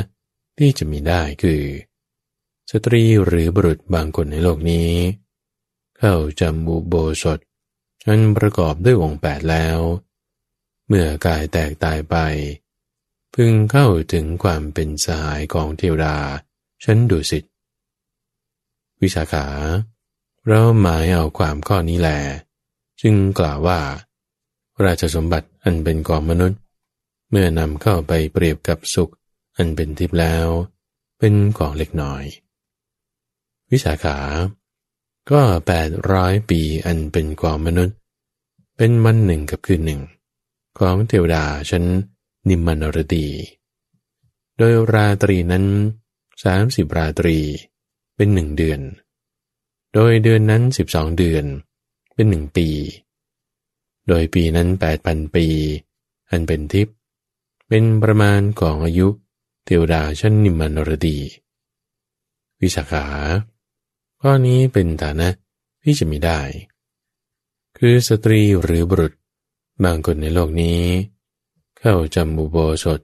A: ที่จะมีได้คือ สตรีหรือบุรุษบางคนในโลกนี้ เข้าจำบุโบสถอันประกอบด้วยองค์แปดแล้ว เมื่อกายแตกตายไป พึงเข้าถึงความเป็นสหายของเทวดาชั้นดุสิตวิสาขา เราหมายเอาความข้อนี้แหลจึงกล่าวว่า ราชสมบัติอันเป็นกองมนุษย์ เมื่อนำเข้าไปเปรียบกับสุข อันเป็นทิพย์แล้ว เป็นของเล็กน้อย วิสาขา ก็แปดร้อยปีอันเป็นกองมนุษย์ เป็นวันหนึ่งกับคืนหนึ่ง ของเทวดาชั้นนิมมานรดี โดยราตรีนั้นสามสิบราตรีเป็นหนึ่งเดือน โดยเดือนนั้นสิบสองเดือน เป็นหนึ่งปี โดยปีนั้นแปดพันปี อันเป็นทิพย์เป็นประมาณของอายุ เทวดาชั้นนิมมานรดี วิสาขา ข้อนี้เป็นฐานะที่จะมีได้ คือสตรีหรือบุรุษบางคนในโลกนี้ เข้าจำบุโบสถ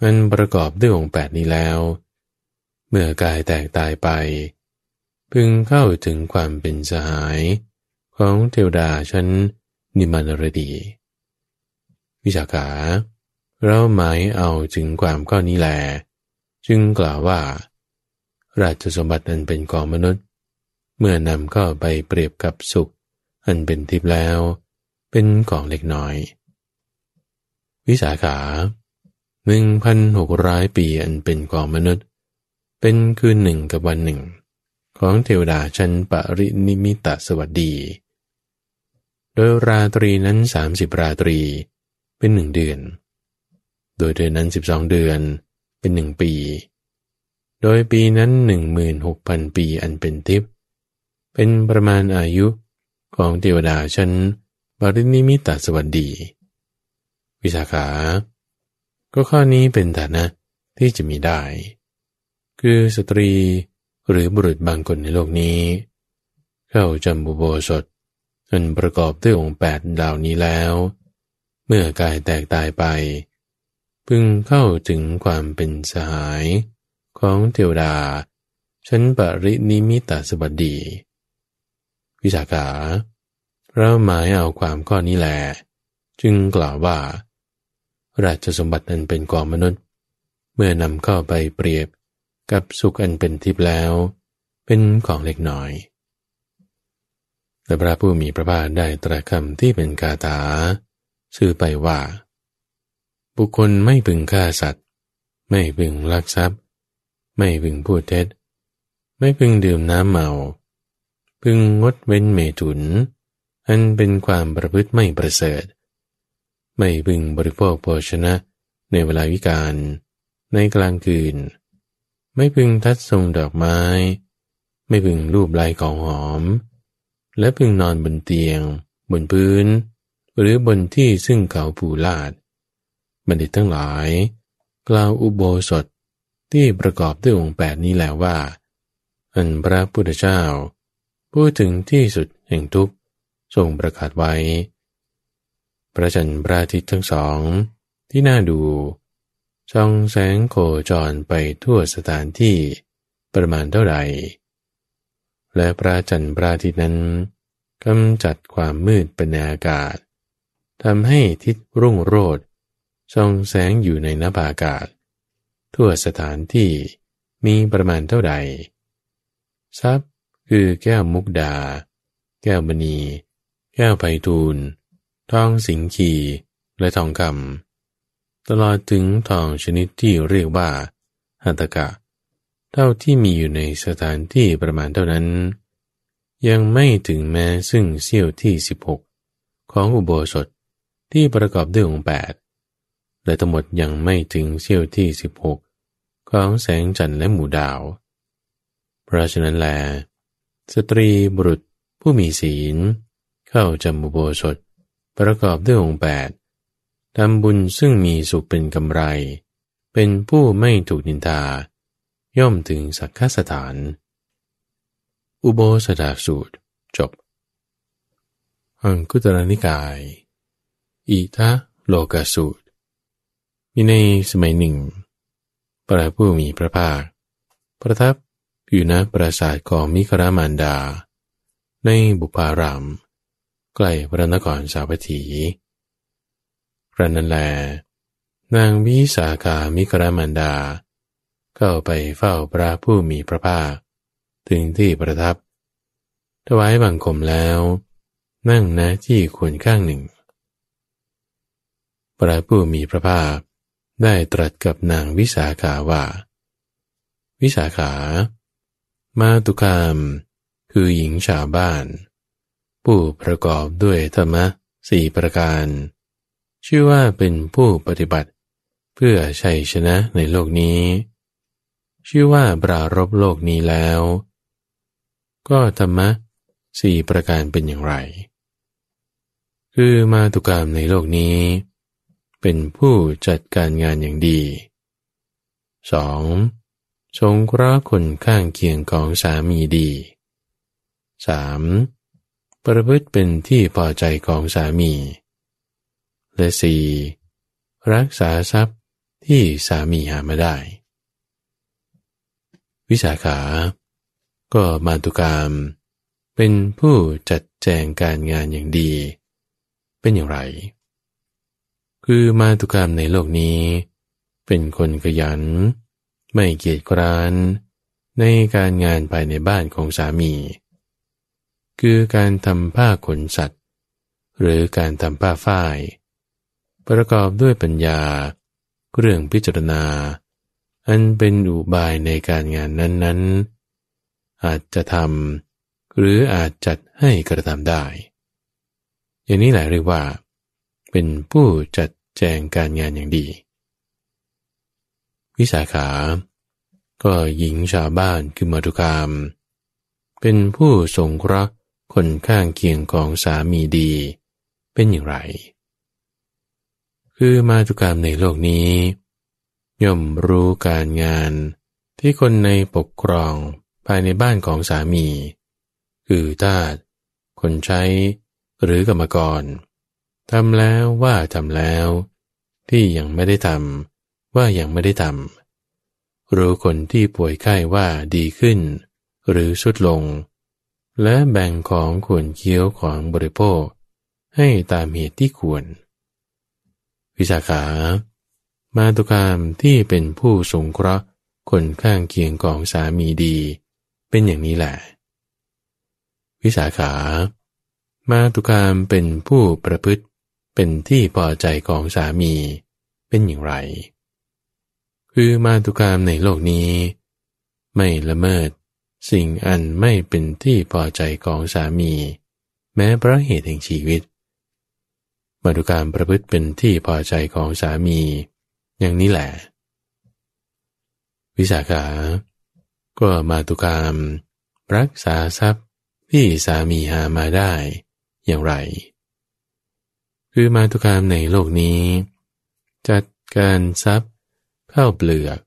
A: อันประกอบด้วยองค์แปดนี้แล้ว เมื่อกายแตกตายไป พึงเข้าถึงความเป็นสหาย ของเทวดาชั้นนิมานรดี วิชาขา เราหมายเอาถึงความข้อนี้แล จึงกล่าวว่า ราชสมบัติอันเป็นกองมนุษย์ เมื่อนำเข้าไปเปรียบกับสุข อันเป็นทิพย์แล้ว เป็นของเล็กน้อย วิสาขาหนึ่งพันหกร้อยปีอันเป็นกองมนุษย์ เป็นคืนหนึ่งกับวันหนึ่ง ของเทวดาชั้นปรินิมิตสวัสดี โดยราตรีนั้นสามสิบราตรี เป็นหนึ่งเดือน โดยเดือนนั้นสิบสองเดือนเป็นหนึ่งปี โดยปีนั้นหนึ่งหมื่นหกพันปีอันเป็นทิพย์เป็นประมาณอายุของเทวดาชั้นบรินิมิตาสวัสดี วิสาขา ก็ข้อนี้เป็นฐานะที่จะมีได้ คือสตรีหรือบุรุษบางคนในโลกนี้ เข้าจำบุโบสถอันประกอบด้วยองค์แปดดาวนี้แล้ว เมื่อกายแตกตายไป พึงเข้าถึงความเป็นสหายของเทวดา ชั้นปรินิมิตาสบัดดี วิสาขาเราหมายเอาความข้อนี้แหลจึงกล่าวว่า ราชสมบัติอันเป็นกองมนุษย์ เมื่อนำเข้าไปเปรียบกับสุขอันเป็นทิพย์แล้ว เป็นของเล็กน้อยและพระผู้มีพระภาคได้ตรัสคำที่เป็นกาถา ชื่อไปว่า บุคคลไม่พึงฆ่าสัตว์ ไม่พึงลักทรัพย์ ไม่พึงพูดเท็จ ไม่พึงดื่มน้ำเมา พึงงดเว้นเมถุน อันเป็นความประพฤติไม่ประเสริฐ ไม่พึงบริโภคโภชนะในเวลาวิกาลในกลางคืน ไม่พึงทัดทรงดอกไม้ ไม่พึงรูปลายของหอม และพึงนอนบนเตียง บนพื้น หรือบนที่ซึ่งเขาผูลาด บัณฑิตทั้งหลาย กล่าวอุโบสถที่ประกอบด้วยองค์แปดนี้แล้วว่า อันพระพุทธเจ้า พูดถึงที่สุดแห่งทุกทรงประกาศไว้ พระจันทร์พระอาทิตย์ทั้งสอง ที่น่าดูช่องแสงโคจรไปทั่วสถานที่ประมาณเท่าไหร่ และพระจันทร์พระอาทิตย์นั้นกำจัดความมืดเป็นอากาศทำให้ทิศรุ่งโรด ส่องแสงอยู่ในนภาอากาศ ทั่วสถานที่มีประมาณเท่าใด ทรัพย์คือแก้วมุกดา แก้วมณี แก้วไพทูลทองสิงคีและทองคำตลอดถึงทองชนิดที่เรียกว่าหัตกะ เท่าที่มีอยู่ในสถานที่ประมาณเท่านั้น ยังไม่ถึงแม้ซึ่งเสี้ยวที่ 16 ของอุโบสถที่ประกอบด้วยองค์แปด และทั้งหมดยังไม่ถึงเสี้ยวที่ 16 ของแสงจันทร์และหมู่ดาว เพราะฉะนั้นแล สตรีบุรุษผู้มีศีล เข้าจำอุโบสถ ประกอบด้วยองค์แปดทำบุญซึ่งมีสุขเป็นกำไร เป็นผู้ไม่ถูกนินทา ย่อมถึงสักขสถานอุโบสถสูตร จบ อังคุตรนิกาย อิทะโลกสูตร มีในสมัยหนึ่ง พระผู้มีพระภาค ประทับอยู่ณปราสาทของมิครามานดา ในบุพาราม ใกล้พระนครสาวัตถีรันนันแล นางวิสาขามิครามานดา เข้าไปเฝ้าพระผู้มีพระภาค ถึงที่ประทับ ถวายบังคมแล้ว นั่งณที่ควรข้างหนึ่ง พระผู้มีพระภาค ได้ตรัสกับนางวิสาขาว่า วิสาขา มาตุคาม คือหญิงชาวบ้าน ผู้ประกอบด้วยธรรมะสี่ประการ ชื่อว่าเป็นผู้ปฏิบัติ เพื่อชัยชนะในโลกนี้ ชื่อว่าปรารบโลกนี้แล้ว ก็ธรรมะสี่ประการเป็นอย่างไร คือมาตุกรรมในโลกนี้ เป็นผู้จัดการงานอย่างดี 2. สงเคราะห์คนข้างเคียงของสามีดี 3. ประพฤติเป็นที่พอใจของสามี และ 4. รักษาทรัพย์ที่สามีหามาได้ วิสาขา ก็มาตุกรรมเป็นผู้จัดแจงการงานอย่างดี เป็นอย่างไร คือมาตุกรรมในโลกนี้ เป็นคนขยัน ไม่เกียจคร้าน ในการงานภายในบ้านของสามี คือการทำผ้าขนสัตว์ หรือการทำผ้าฝ้าย ประกอบด้วยปัญญา เรื่องพิจารณา อันเป็นอุบายในการงานนั้นๆ อาจจะทำหรืออาจจัดให้กระทำได้ อย่างนี้แหละเรียกว่า เป็นผู้จัดแจงการงานอย่างดี วิสาขา ก็หญิงชาวบ้านคือมาตุกาม เป็นผู้สงเคราะห์คนข้างเคียงของสามีดี เป็นอย่างไร คือมาตุกามในโลกนี้ ย่อมรู้การงานที่คนในปกครองภายในบ้านของสามี คือทาสคนใช้หรือกรรมกร ทำแล้วว่าทำแล้ว ที่ยังไม่ได้ทำว่ายังไม่ได้ทำรู้คนที่ป่วยไข้ว่าดีขึ้น หรือสุดลง และแบ่งของควรเคี้ยวของบริโภค ให้ตามเหตุที่ควร วิสาขา มาตุกามที่เป็นผู้สงเคราะห์คนข้างเคียงของสามีดี เป็นอย่างนี้แหละ วิสาขา มาตุคามเป็นผู้ประพฤติ เป็นที่พอใจของสามีเป็นอย่างไร คือมาตุคามในโลกนี้ ไม่ละเมิด สิ่งอันไม่เป็นที่พอใจของสามี แม้เพราะเหตุแห่งชีวิต มาตุคามประพฤติเป็นที่พอใจของสามี อย่างนี้แหละ วิสาขา ก็มาตุคามรักษาทรัพย์ที่สามีหามาได้อย่างไร คือมาตุคามในโลกนี้ จัดการทรัพย์เข้าเปลือก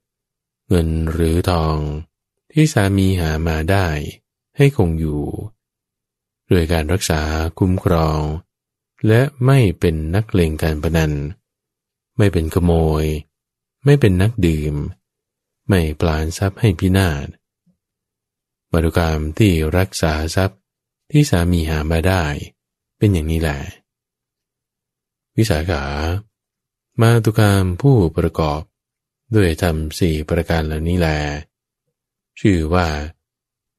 A: เงินหรือทอง ที่สามีหามาได้ให้คงอยู่ด้วยการรักษาคุ้มครอง และไม่เป็นนักเลงการพนัน ไม่เป็นขโมย ไม่เป็นนักดื่ม ไม่ปลานทรัพย์ให้พินาศมาตุกามที่รักษาทรัพย์ที่สามีหามาได้ เป็นอย่างนี้แหละ วิสาขา มาตุกามผู้ประกอบ ด้วยทำสี่ประการเหล่านี้แล ชื่อว่า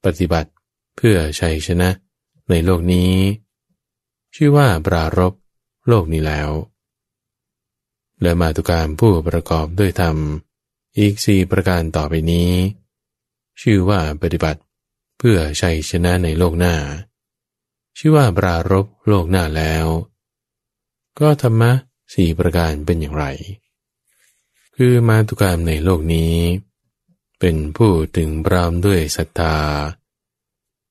A: ปฏิบัติเพื่อชัยชนะในโลกนี้ ชื่อว่าปรารบโลกนี้แล้ว และมาตุกามผู้ประกอบด้วยธรรม อีกสี่ประการต่อไปนี้ ชื่อว่าปฏิบัติเพื่อชัยชนะในโลกหน้า ชื่อว่าปรารบโลกหน้าแล้ว ก็ธรรมะสี่ประการเป็นอย่างไร คือมาตุกามในโลกนี้ เป็นผู้ถึงพร้อมด้วยศรัทธา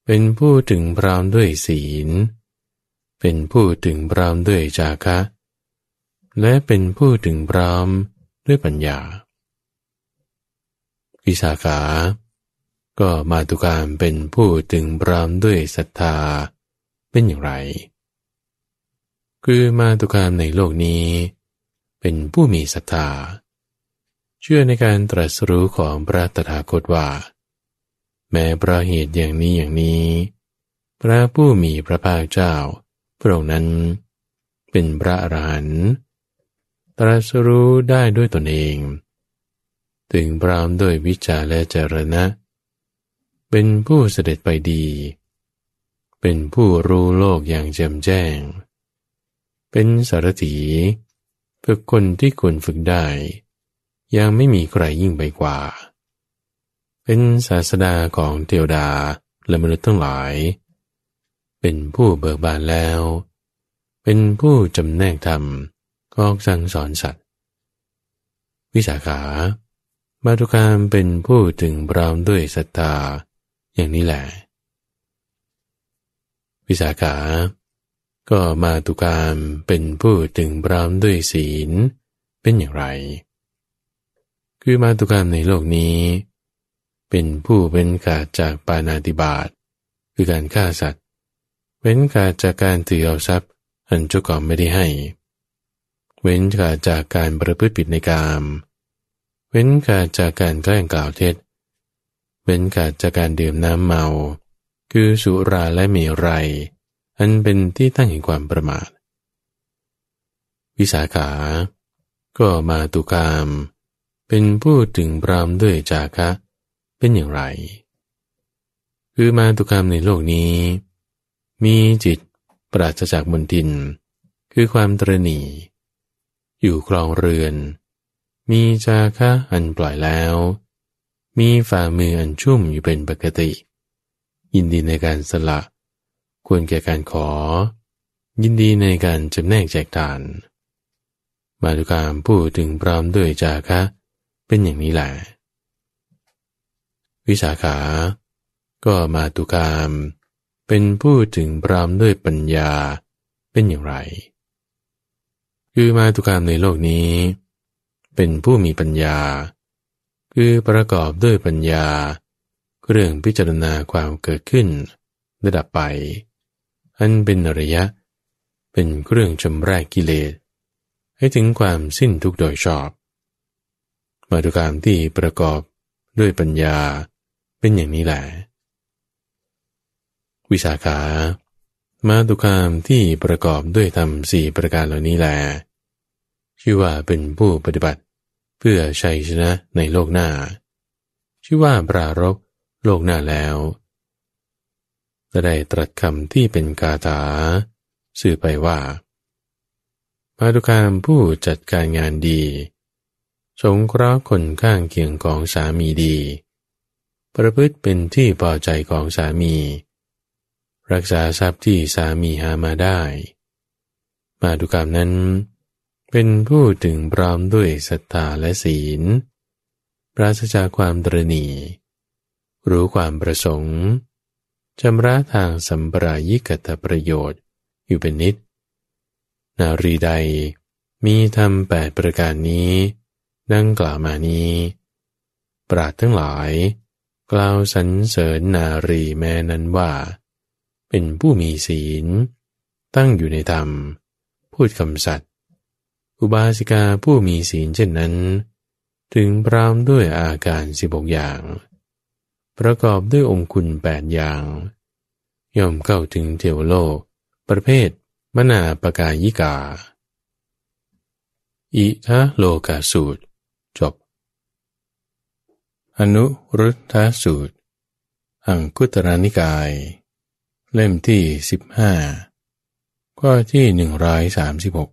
A: เป็นผู้ถึงพร้อมด้วยศีล เป็นผู้ถึงพร้อมด้วยจาคะ และเป็นผู้ถึงพร้อมด้วยปัญญาวิสาขา ก็มาตุกามเป็นผู้ถึงพร้อมด้วยศรัทธาเป็นอย่างไร คือมาตุคามในโลกนี้ เป็นผู้มีศรัทธา เชื่อในการตรัสรู้ของพระตถาคตว่า แม้พระเหตุอย่างนี้อย่างนี้ พระผู้มีพระภาคเจ้า พระองค์นั้นเป็นพระอรหันต์ตรัสรู้ได้ด้วยตนเอง ถึงพร้อมด้วยวิจาและจรณะ เป็นผู้เสด็จไปดี เป็นผู้รู้โลกอย่างแจ่มแจ้ง เป็นสารถีฝึกคนที่ควรฝึกได้ ยังไม่มีใครยิ่งไปกว่า เป็นศาสดาของเทวดาและมนุษย์ทั้งหลาย เป็นผู้เบิกบานแล้ว เป็นผู้จำแนกธรรมออกสั่งสอนสัตว์ วิสาขา มาตุคามเป็นผู้ถึงพร้อมด้วยศรัทธาอย่างนี้แหละ วิสาขา ก็มาตุคามเป็นผู้ถึงพร้อมด้วยศีลเป็นอย่างไร คือมาตุคามในโลกนี้ เป็นผู้เป็นขาดจากปานาติบาตคือการฆ่าสัตว์ เว้นขาดจากการถือเอาทรัพย์ อันเจ้าก่อนไม่ได้ให้ เว้นขาดจากการประพฤติผิดในกาม เว้นขาดจากการแกล้งกล่าวเท็จ เว้นขาดจากการดื่มน้ำเมา คือสุราและเมรัย อันเป็นที่ตั้งแห่งความประมาท วิสาขา ก็มาตุกาม เป็นผู้ถึงพร้อมด้วยจาคะ เป็นอย่างไร คือมาตุกามในโลกนี้ มีจิตปราศจากมนทิน คือความตรณีอยู่ครองเรือน มีจาคะอันปล่อยแล้ว มีฝ่ามืออันชุ่มอยู่เป็นปกติ ยินดีในการสละ ควรแก่การขอ ยินดีในการจำแนกแจกทาน มาตุกามพูดถึงพร้อมด้วยจาคะ เป็นอย่างนี้แหละวิสาขา ก็มาตุกามเป็นผู้ถึงพร้อมด้วยปัญญาเป็นอย่างไร คือมาตุกามในโลกนี้ เป็นผู้มีปัญญา คือประกอบด้วยปัญญา เรื่องพิจารณาความเกิดขึ้นระดับไป อันเป็นระยะ เป็นเครื่องชำระกิเลส ให้ถึงความสิ้นทุกโดยชอบ มาตุกามที่ประกอบด้วยปัญญาเป็นอย่างนี้แหละ วิสาขา มาตุคามที่ประกอบด้วยธรรมสี่ประการเหล่านี้แหละชื่อว่าเป็นผู้ปฏิบัติเพื่อชัยชนะในโลกหน้า ชื่อว่าปรารบโลกหน้าแล้ว จะได้ตรัสคำที่เป็นกาถา สื่อไปว่าปาตุคามผู้จัดการงานดี สงเคราะห์คนข้างเคียงของสามีดี ประพฤติเป็นที่พอใจของสามี รักษาทรัพย์ที่สามีหามาได้มาตุกามนั้น เป็นผู้ถึงพร้อมด้วยศรัทธาและศีล ปราศจากความตรณี รู้ความประสงค์ ชำระทางสัมปรายิกตประโยชน์อยู่เป็นนิด นารีใดมีธรรมแปดประการนี้ดังกล่าวมานี้ ปราดทั้งหลาย กล่าวสรรเสริญนารีแม้นั้นว่า เป็นผู้มีศีล ตั้งอยู่ในธรรม พูดคำสัตย์อุบาสิกาผู้มีศีลเช่นนั้น ถึงพร้อมด้วยอาการสิบกอย่าง ประกอบด้วยองคุณแปดอย่าง ย่อมเข้าถึงเทวโลก ประเภท มนาปกายิกา อิทะโลกาสูตร จบ อนุรุทธสูตร อังคุตรานิกาย เล่มที่สิบห้าข้อที่หนึ่งร้อยสามสิบหก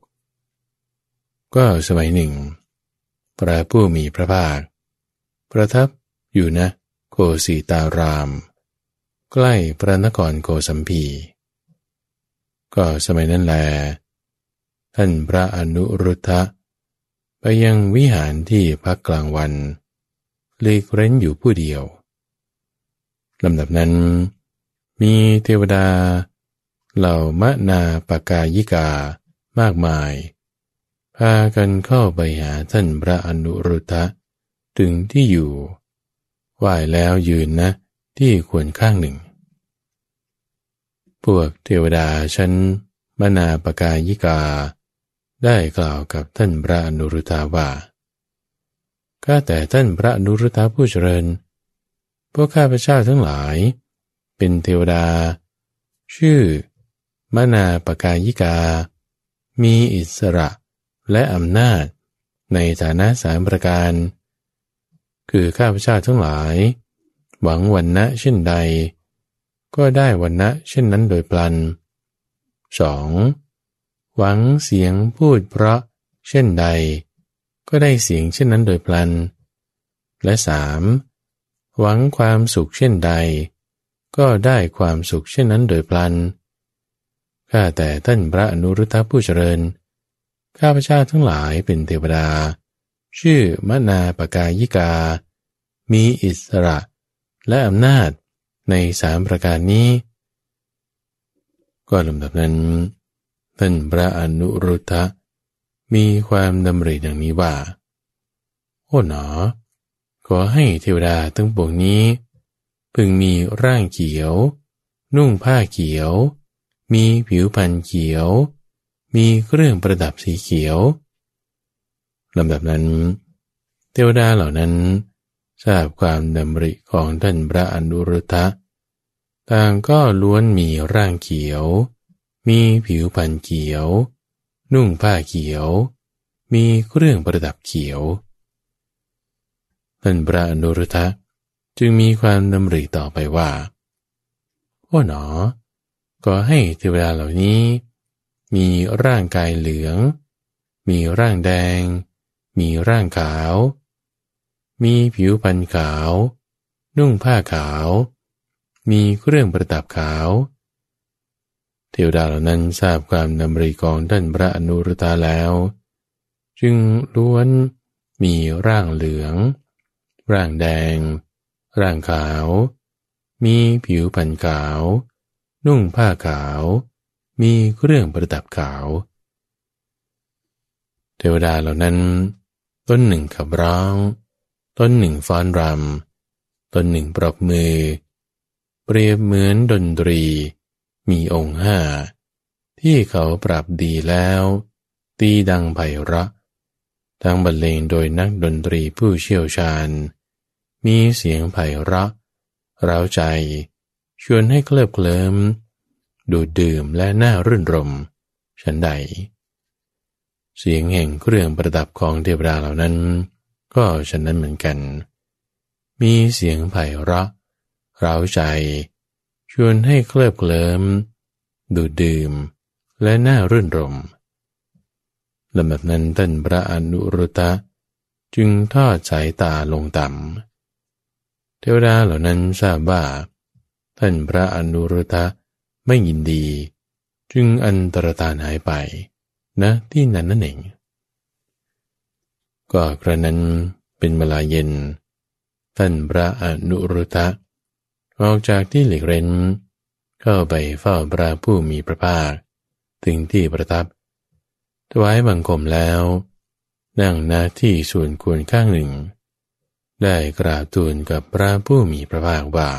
A: ก็สมัยหนึ่ง พระผู้มีพระภาค ประทับอยู่นะ โกสีตาราม ใกล้พระนครโกสัมพีก็สมัยนั้นแล ท่านพระอนุรุทธะไปยังวิหารที่พักกลางวันเลีกเร้นอยู่ผู้เดียวลำดับนั้น มีเทวดา เหล่ามะนาปกายิกามากมาย พากันเข้าไปหาท่านพระอนุรุทธะถึงที่อยู่ ไหวแล้วยืนนะ ที่ควรข้างหนึ่ง พวกเทวดาชั้นมนาปกายิกา ได้กล่าวกับท่านพระอนุรุทธาว่าข้าแต่ท่านพระอนุรุทธาผู้เจริญ พวกข้าพเจ้าทั้งหลาย เป็นเทวดา ชื่อ มนาปกายิกา มีอิสระและอำนาจในฐานะสามประการ คือข้าพเจ้าทั้งหลาย หวังวันนะเช่นใด ก็ได้วันนะเช่นนั้นโดยพลัน 2. หวังเสียงพูดเพราะเช่นใด ก็ได้เสียงเช่นนั้นโดยพลัน และสามหวังความสุขเช่นใด ก็ได้ความสุขเช่นนั้นโดยพลันข้าแต่ท่านพระอนุรุทธผู้เจริญ ข้าพเจ้าทั้งหลายเป็นเทวดา ชื่อมนาปกายิกา มีอิสระ และอำนาจในสามประการนี้ ก็ลำดับนั้นท่านพระอนุรุทธะมีความดำริดังนี้ว่า โอ้หนอ ขอให้เทวดาทั้งปวงนี้ พึงมีร่างเขียว นุ่งผ้าเขียว มีผิวพรรณเขียว มีเครื่องประดับสีเขียว ลำดับนั้น เทวดาเหล่านั้น ทราบความดำริของท่านพระอนุรุทธะต่างก็ล้วนมีร่างเขียว มีผิวพรรณเขียว นุ่งผ้าเขียว มีเครื่องประดับเขียว ท่านพระอนุรุทธะจึงมีความดำริต่อไปว่าโอ้หนอ ก็ให้เทวดาเหล่านี้ มีร่างกายเหลือง มีร่างแดง มีร่างขาว มีผิวพรรณขาว นุ่งผ้าขาว มีเครื่องประดับขาว เทวดาเหล่านั้นทราบความดำริกองท่านพระอนุรตาแล้ว จึงล้วนมีร่างเหลือง ร่างแดง ร่างขาว มีผิวพรรณขาว นุ่งผ้าขาว มีเครื่องประดับขาว เทวดาเหล่านั้น ต้นหนึ่งขับร้อง ต้นหนึ่งฟ้อนรำ ต้นหนึ่งปรบมือ เปรียบเหมือนดนตรี มีองค์ห้า ที่เขาปรับดีแล้ว ตีดังไพเราะทั้งบรรเลงโดยนักดนตรีผู้เชี่ยวชาญ มีเสียงไพเราะเร้าใจ ชวนให้เคลิบเคลิ้มดูดดื่มและน่ารื่นรม ฉันใด เสียงแห่งเครื่องประดับของเทวดาเหล่านั้น ก็ฉันนั้นเหมือนกัน มีเสียงไพเราะร้าใจ ชวนให้เคลิบเคลิ้มดูดื่ม และน่ารื่นรมลำดับนั้นท่านพระอนุรุตะ จึงทอดสายตาลงต่ำเทวดาเหล่านั้นทราบว่า ท่านพระอนุรุตะไม่ยินดี จึงอันตรธานหายไป นะที่นั้นนั่นเอง ก็กระนั้นเป็นเวลาเย็น ท่านพระอนุรุตะ ออกจากที่หลีกเร้น เข้าไปเฝ้าพระผู้มีพระภาค ถึงที่ประทับ ถวายบังคมแล้ว นั่งหน้าที่ส่วนควรข้างหนึ่ง ได้กราบทูลกับพระผู้มีพระภาคว่า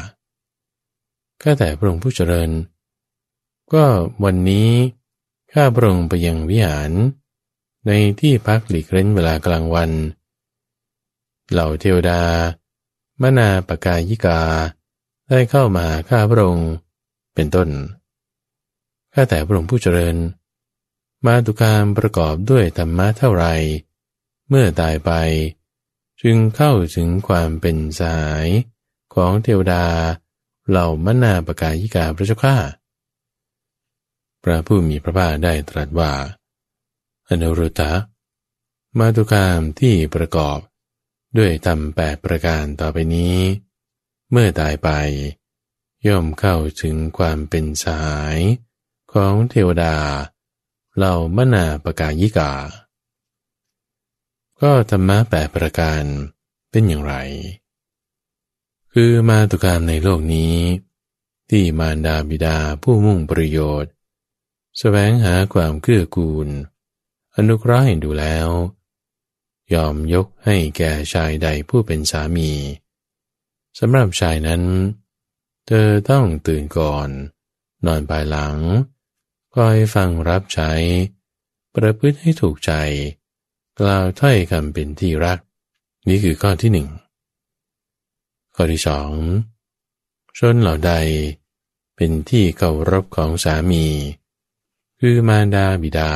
A: ข้าแต่พระองค์ผู้เจริญ ก็วันนี้ ข้าพระองค์ไปยังวิหาร ในที่พักหลีกเร้นเวลากลางวัน เหล่าเทวดา มนาปกายิกา ได้เข้ามาข้าพระองค์เป็นต้น ข้าแต่พระองค์ผู้เจริญ มาตุการประกอบด้วยธรรมะเท่าไร เมื่อตายไป จึงเข้าถึงความเป็นสายของเทวดา เหล่ามนาปกายิกาพระเจ้าข้า พระผู้มีพระภาคได้ตรัสว่า อนุรุตะมาตุกามที่ประกอบด้วยธรรมแปดประการต่อไปนี้ เมื่อตายไป ย่อมเข้าถึงความเป็นสาย ของเทวดาเหล่ามนาปกายิกา ก็ธรรมะแปดประการเป็นอย่างไร คือมาตุการในโลกนี้ ที่มารดาบิดาผู้มุ่งประโยชน์ แสวงหาความเกื้อกูล อนุเคราะห์ดูแล้ว ยอมยกให้แก่ชายใดผู้เป็นสามีสำหรับชายนั้น เธอต้องตื่นก่อน นอนภายหลัง คอยฟังรับใช้ ประพฤติให้ถูกใจ กล่าวถ้อยคำเป็นที่รัก นี่คือข้อที่หนึ่งข้อที่สองชนเหล่าใดเป็นที่เคารพของสามี คือมารดาบิดา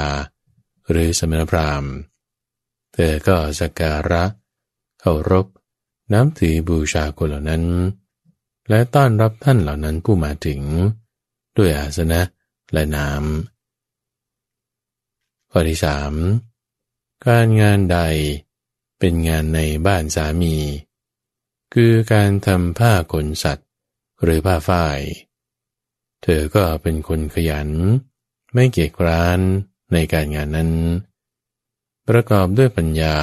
A: หรือสมณพราหมณ์ เธอก็สักการะเคารพน้ำถือบูชาคนเหล่านั้น และต้อนรับท่านเหล่านั้นผู้มาถึง ด้วยอาสนะและน้ำข้อที่สามการงานใดเป็นงานในบ้านสามี คือการทำผ้าขนสัตว์หรือผ้าฝ้าย เธอก็เป็นคนขยัน ไม่เกียจคร้านในการงานนั้น ประกอบด้วยปัญญา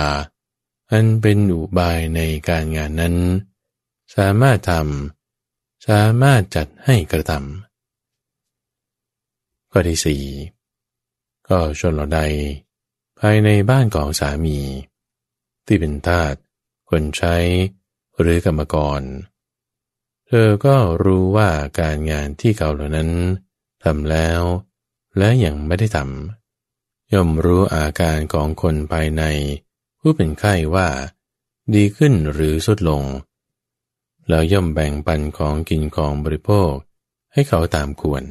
A: อันเป็นอุบายในการงานนั้น สามารถทำสามารถจัดให้กระทำข้อที่สี่ก็ชนเหล่าใด ภายในบ้านของสามี ที่เป็นทาสคนใช้หรือกรรมกร เธอก็รู้ว่าการงานที่เขาเหล่านั้นทำแล้ว และยังไม่ได้ทำย่อมรู้อาการของคนภายใน ผู้เป็นไข้ว่า ดีขึ้นหรือสุดลง แล้วย่อมแบ่งปันของกินของบริโภคให้เขาตามควร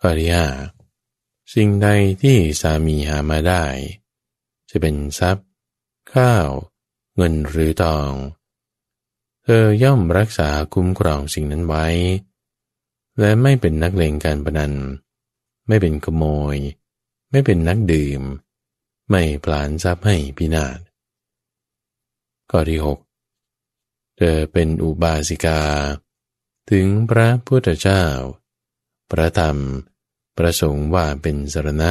A: ข้อที่ห้าสิ่งใดที่สามีหามาได้ จะเป็นทรัพย์ ข้าว เงินหรือทอง เธอย่อมรักษาคุ้มครองสิ่งนั้นไว้ และไม่เป็นนักเลงการพนัน ไม่เป็นขโมย ไม่เป็นนักดื่ม ไม่ผลานทรัพย์ให้พินาศข้อที่หกเธอเป็นอุบาสิกา ถึงพระพุทธเจ้า พระธรรม ประสงค์ว่าเป็นสรณะ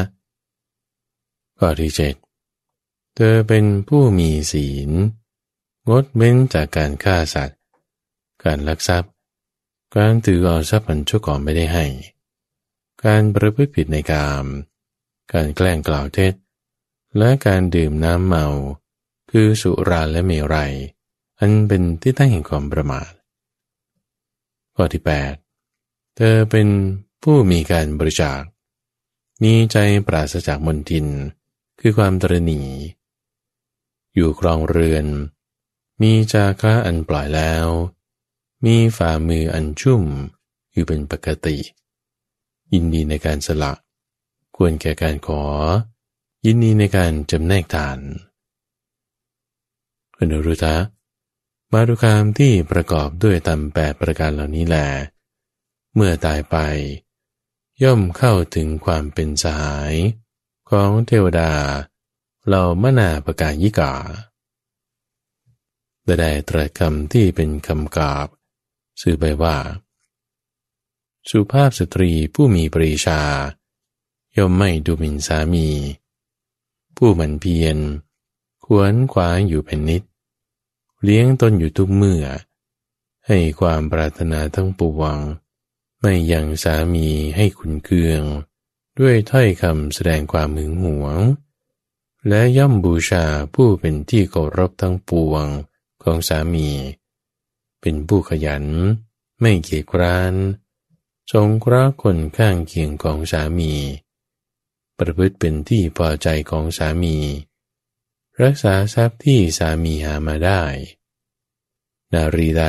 A: ข้อที่เจ็ดเธอเป็นผู้มีศีล งดเว้นจากการฆ่าสัตว์ การลักทรัพย์ การถือเอาทรัพย์อันชั่วก่อนไม่ได้ให้ การประพฤติผิดในกาม การแกล้งกล่าวเท็จ และการดื่มน้ำเมา คือสุราและเมรัย อันเป็นที่ตั้งแห่งความประมาท ข้อที่ 8 เธอเป็นผู้มีการบริจาค มีใจปราศจากมนทิน คือความตรณี อยู่ครองเรือน มีจาคะอันปล่อยแล้ว มีฝ่ามืออันชุ่มอยู่เป็นปกติ ยินดีในการสละ ควรแก่การขอ ยินดีในการจำแนกทานคุรุตะมาดุคามที่ประกอบด้วยตำแปดประการเหล่านี้แหลเมื่อตายไป ย่อมเข้าถึงความเป็นสหาย ของเทวดาเรามนาประกายิกาได้ได้ตรัสคำที่เป็นคำกาบ สื่อไปว่า สุภาพสตรีผู้มีปรีชา ย่อมไม่ดูหมิ่นสามี ผู้มันเพียรขวนขวางอยู่เป็นนิด เลี้ยงตนอยู่ทุกเมื่อ ให้ความปรารถนาทั้งปวง ไม่ยังสามีให้คุณเคือง ด้วยถ้อยคำแสดงความหึงหวง และย่อมบูชาผู้เป็นที่เคารพทั้งปวงของสามี เป็นผู้ขยัน ไม่เกียจคร้านสงเคราะห์คนข้างเคียงของสามี ประพฤติเป็นที่พอใจของสามี รักษาทรัพย์ที่สามีหามาได้ นารีใด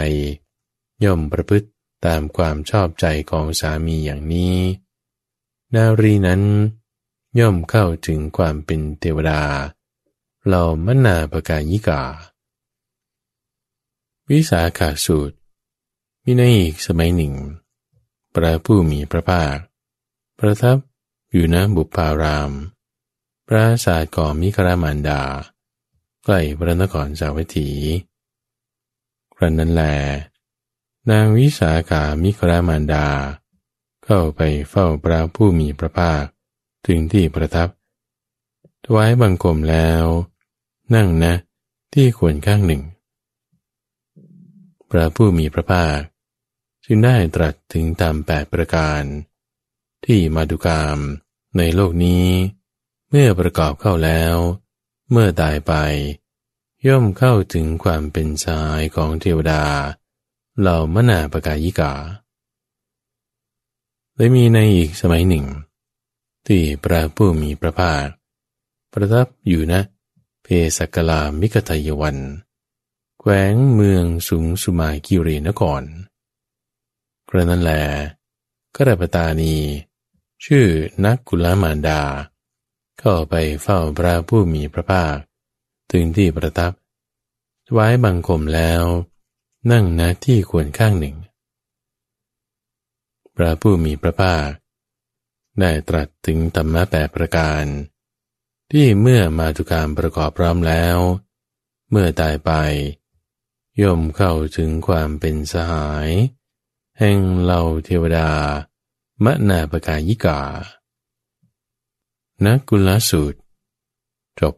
A: ย่อมประพฤติตามความชอบใจของสามีอย่างนี้ นารีนั้นย่อมเข้าถึงความเป็นเทวดาเรามนาปกายิกา วิสาขาสูตร มีในอีกสมัยหนึ่ง พระผู้มีพระภาค ประทับอยู่ณบุพาราม ปราศาสตร์ก่อมิครามานดา ใกล้พระนครสาวัตถีครั้นนั้นแล นางวิสาขามิครามานดา เข้าไปเฝ้าพระผู้มีพระภาค ถึงที่ประทับถวายบังคมแล้ว นั่งนะที่ควรข้างหนึ่ง พระผู้มีพระภาค จึงได้ตรัสถึงตามแปดประการ ที่มาดุกามในโลกนี้ เมื่อประกอบเข้าแล้ว เมื่อตายไป ย่อมเข้าถึงความเป็นสายของเทวดา เหล่ามนาปกายิกาได้มีในอีกสมัยหนึ่ง ที่พระผู้มีพระภาค ประทับอยู่นะเพสกลามิกทายวัน แขวงเมืองสุงสุมากิรีนครกระนั้นแลกระปตานี ชื่อนักกุลมานดาเข้าไปเฝ้าพระผู้มีพระภาค ถึงที่ประทับไว้บังคมแล้ว นั่งณที่ควรข้างหนึ่ง พระผู้มีพระภาค ได้ตรัสถึงธรรมะแปประการ ที่เมื่อมาตุการประกอบพร้อมแล้ว เมื่อตายไป ย่อมเข้าถึงความเป็นสหาย แห่งเหล่าเทวดามนาปกายิกานักกุลสูตร จบ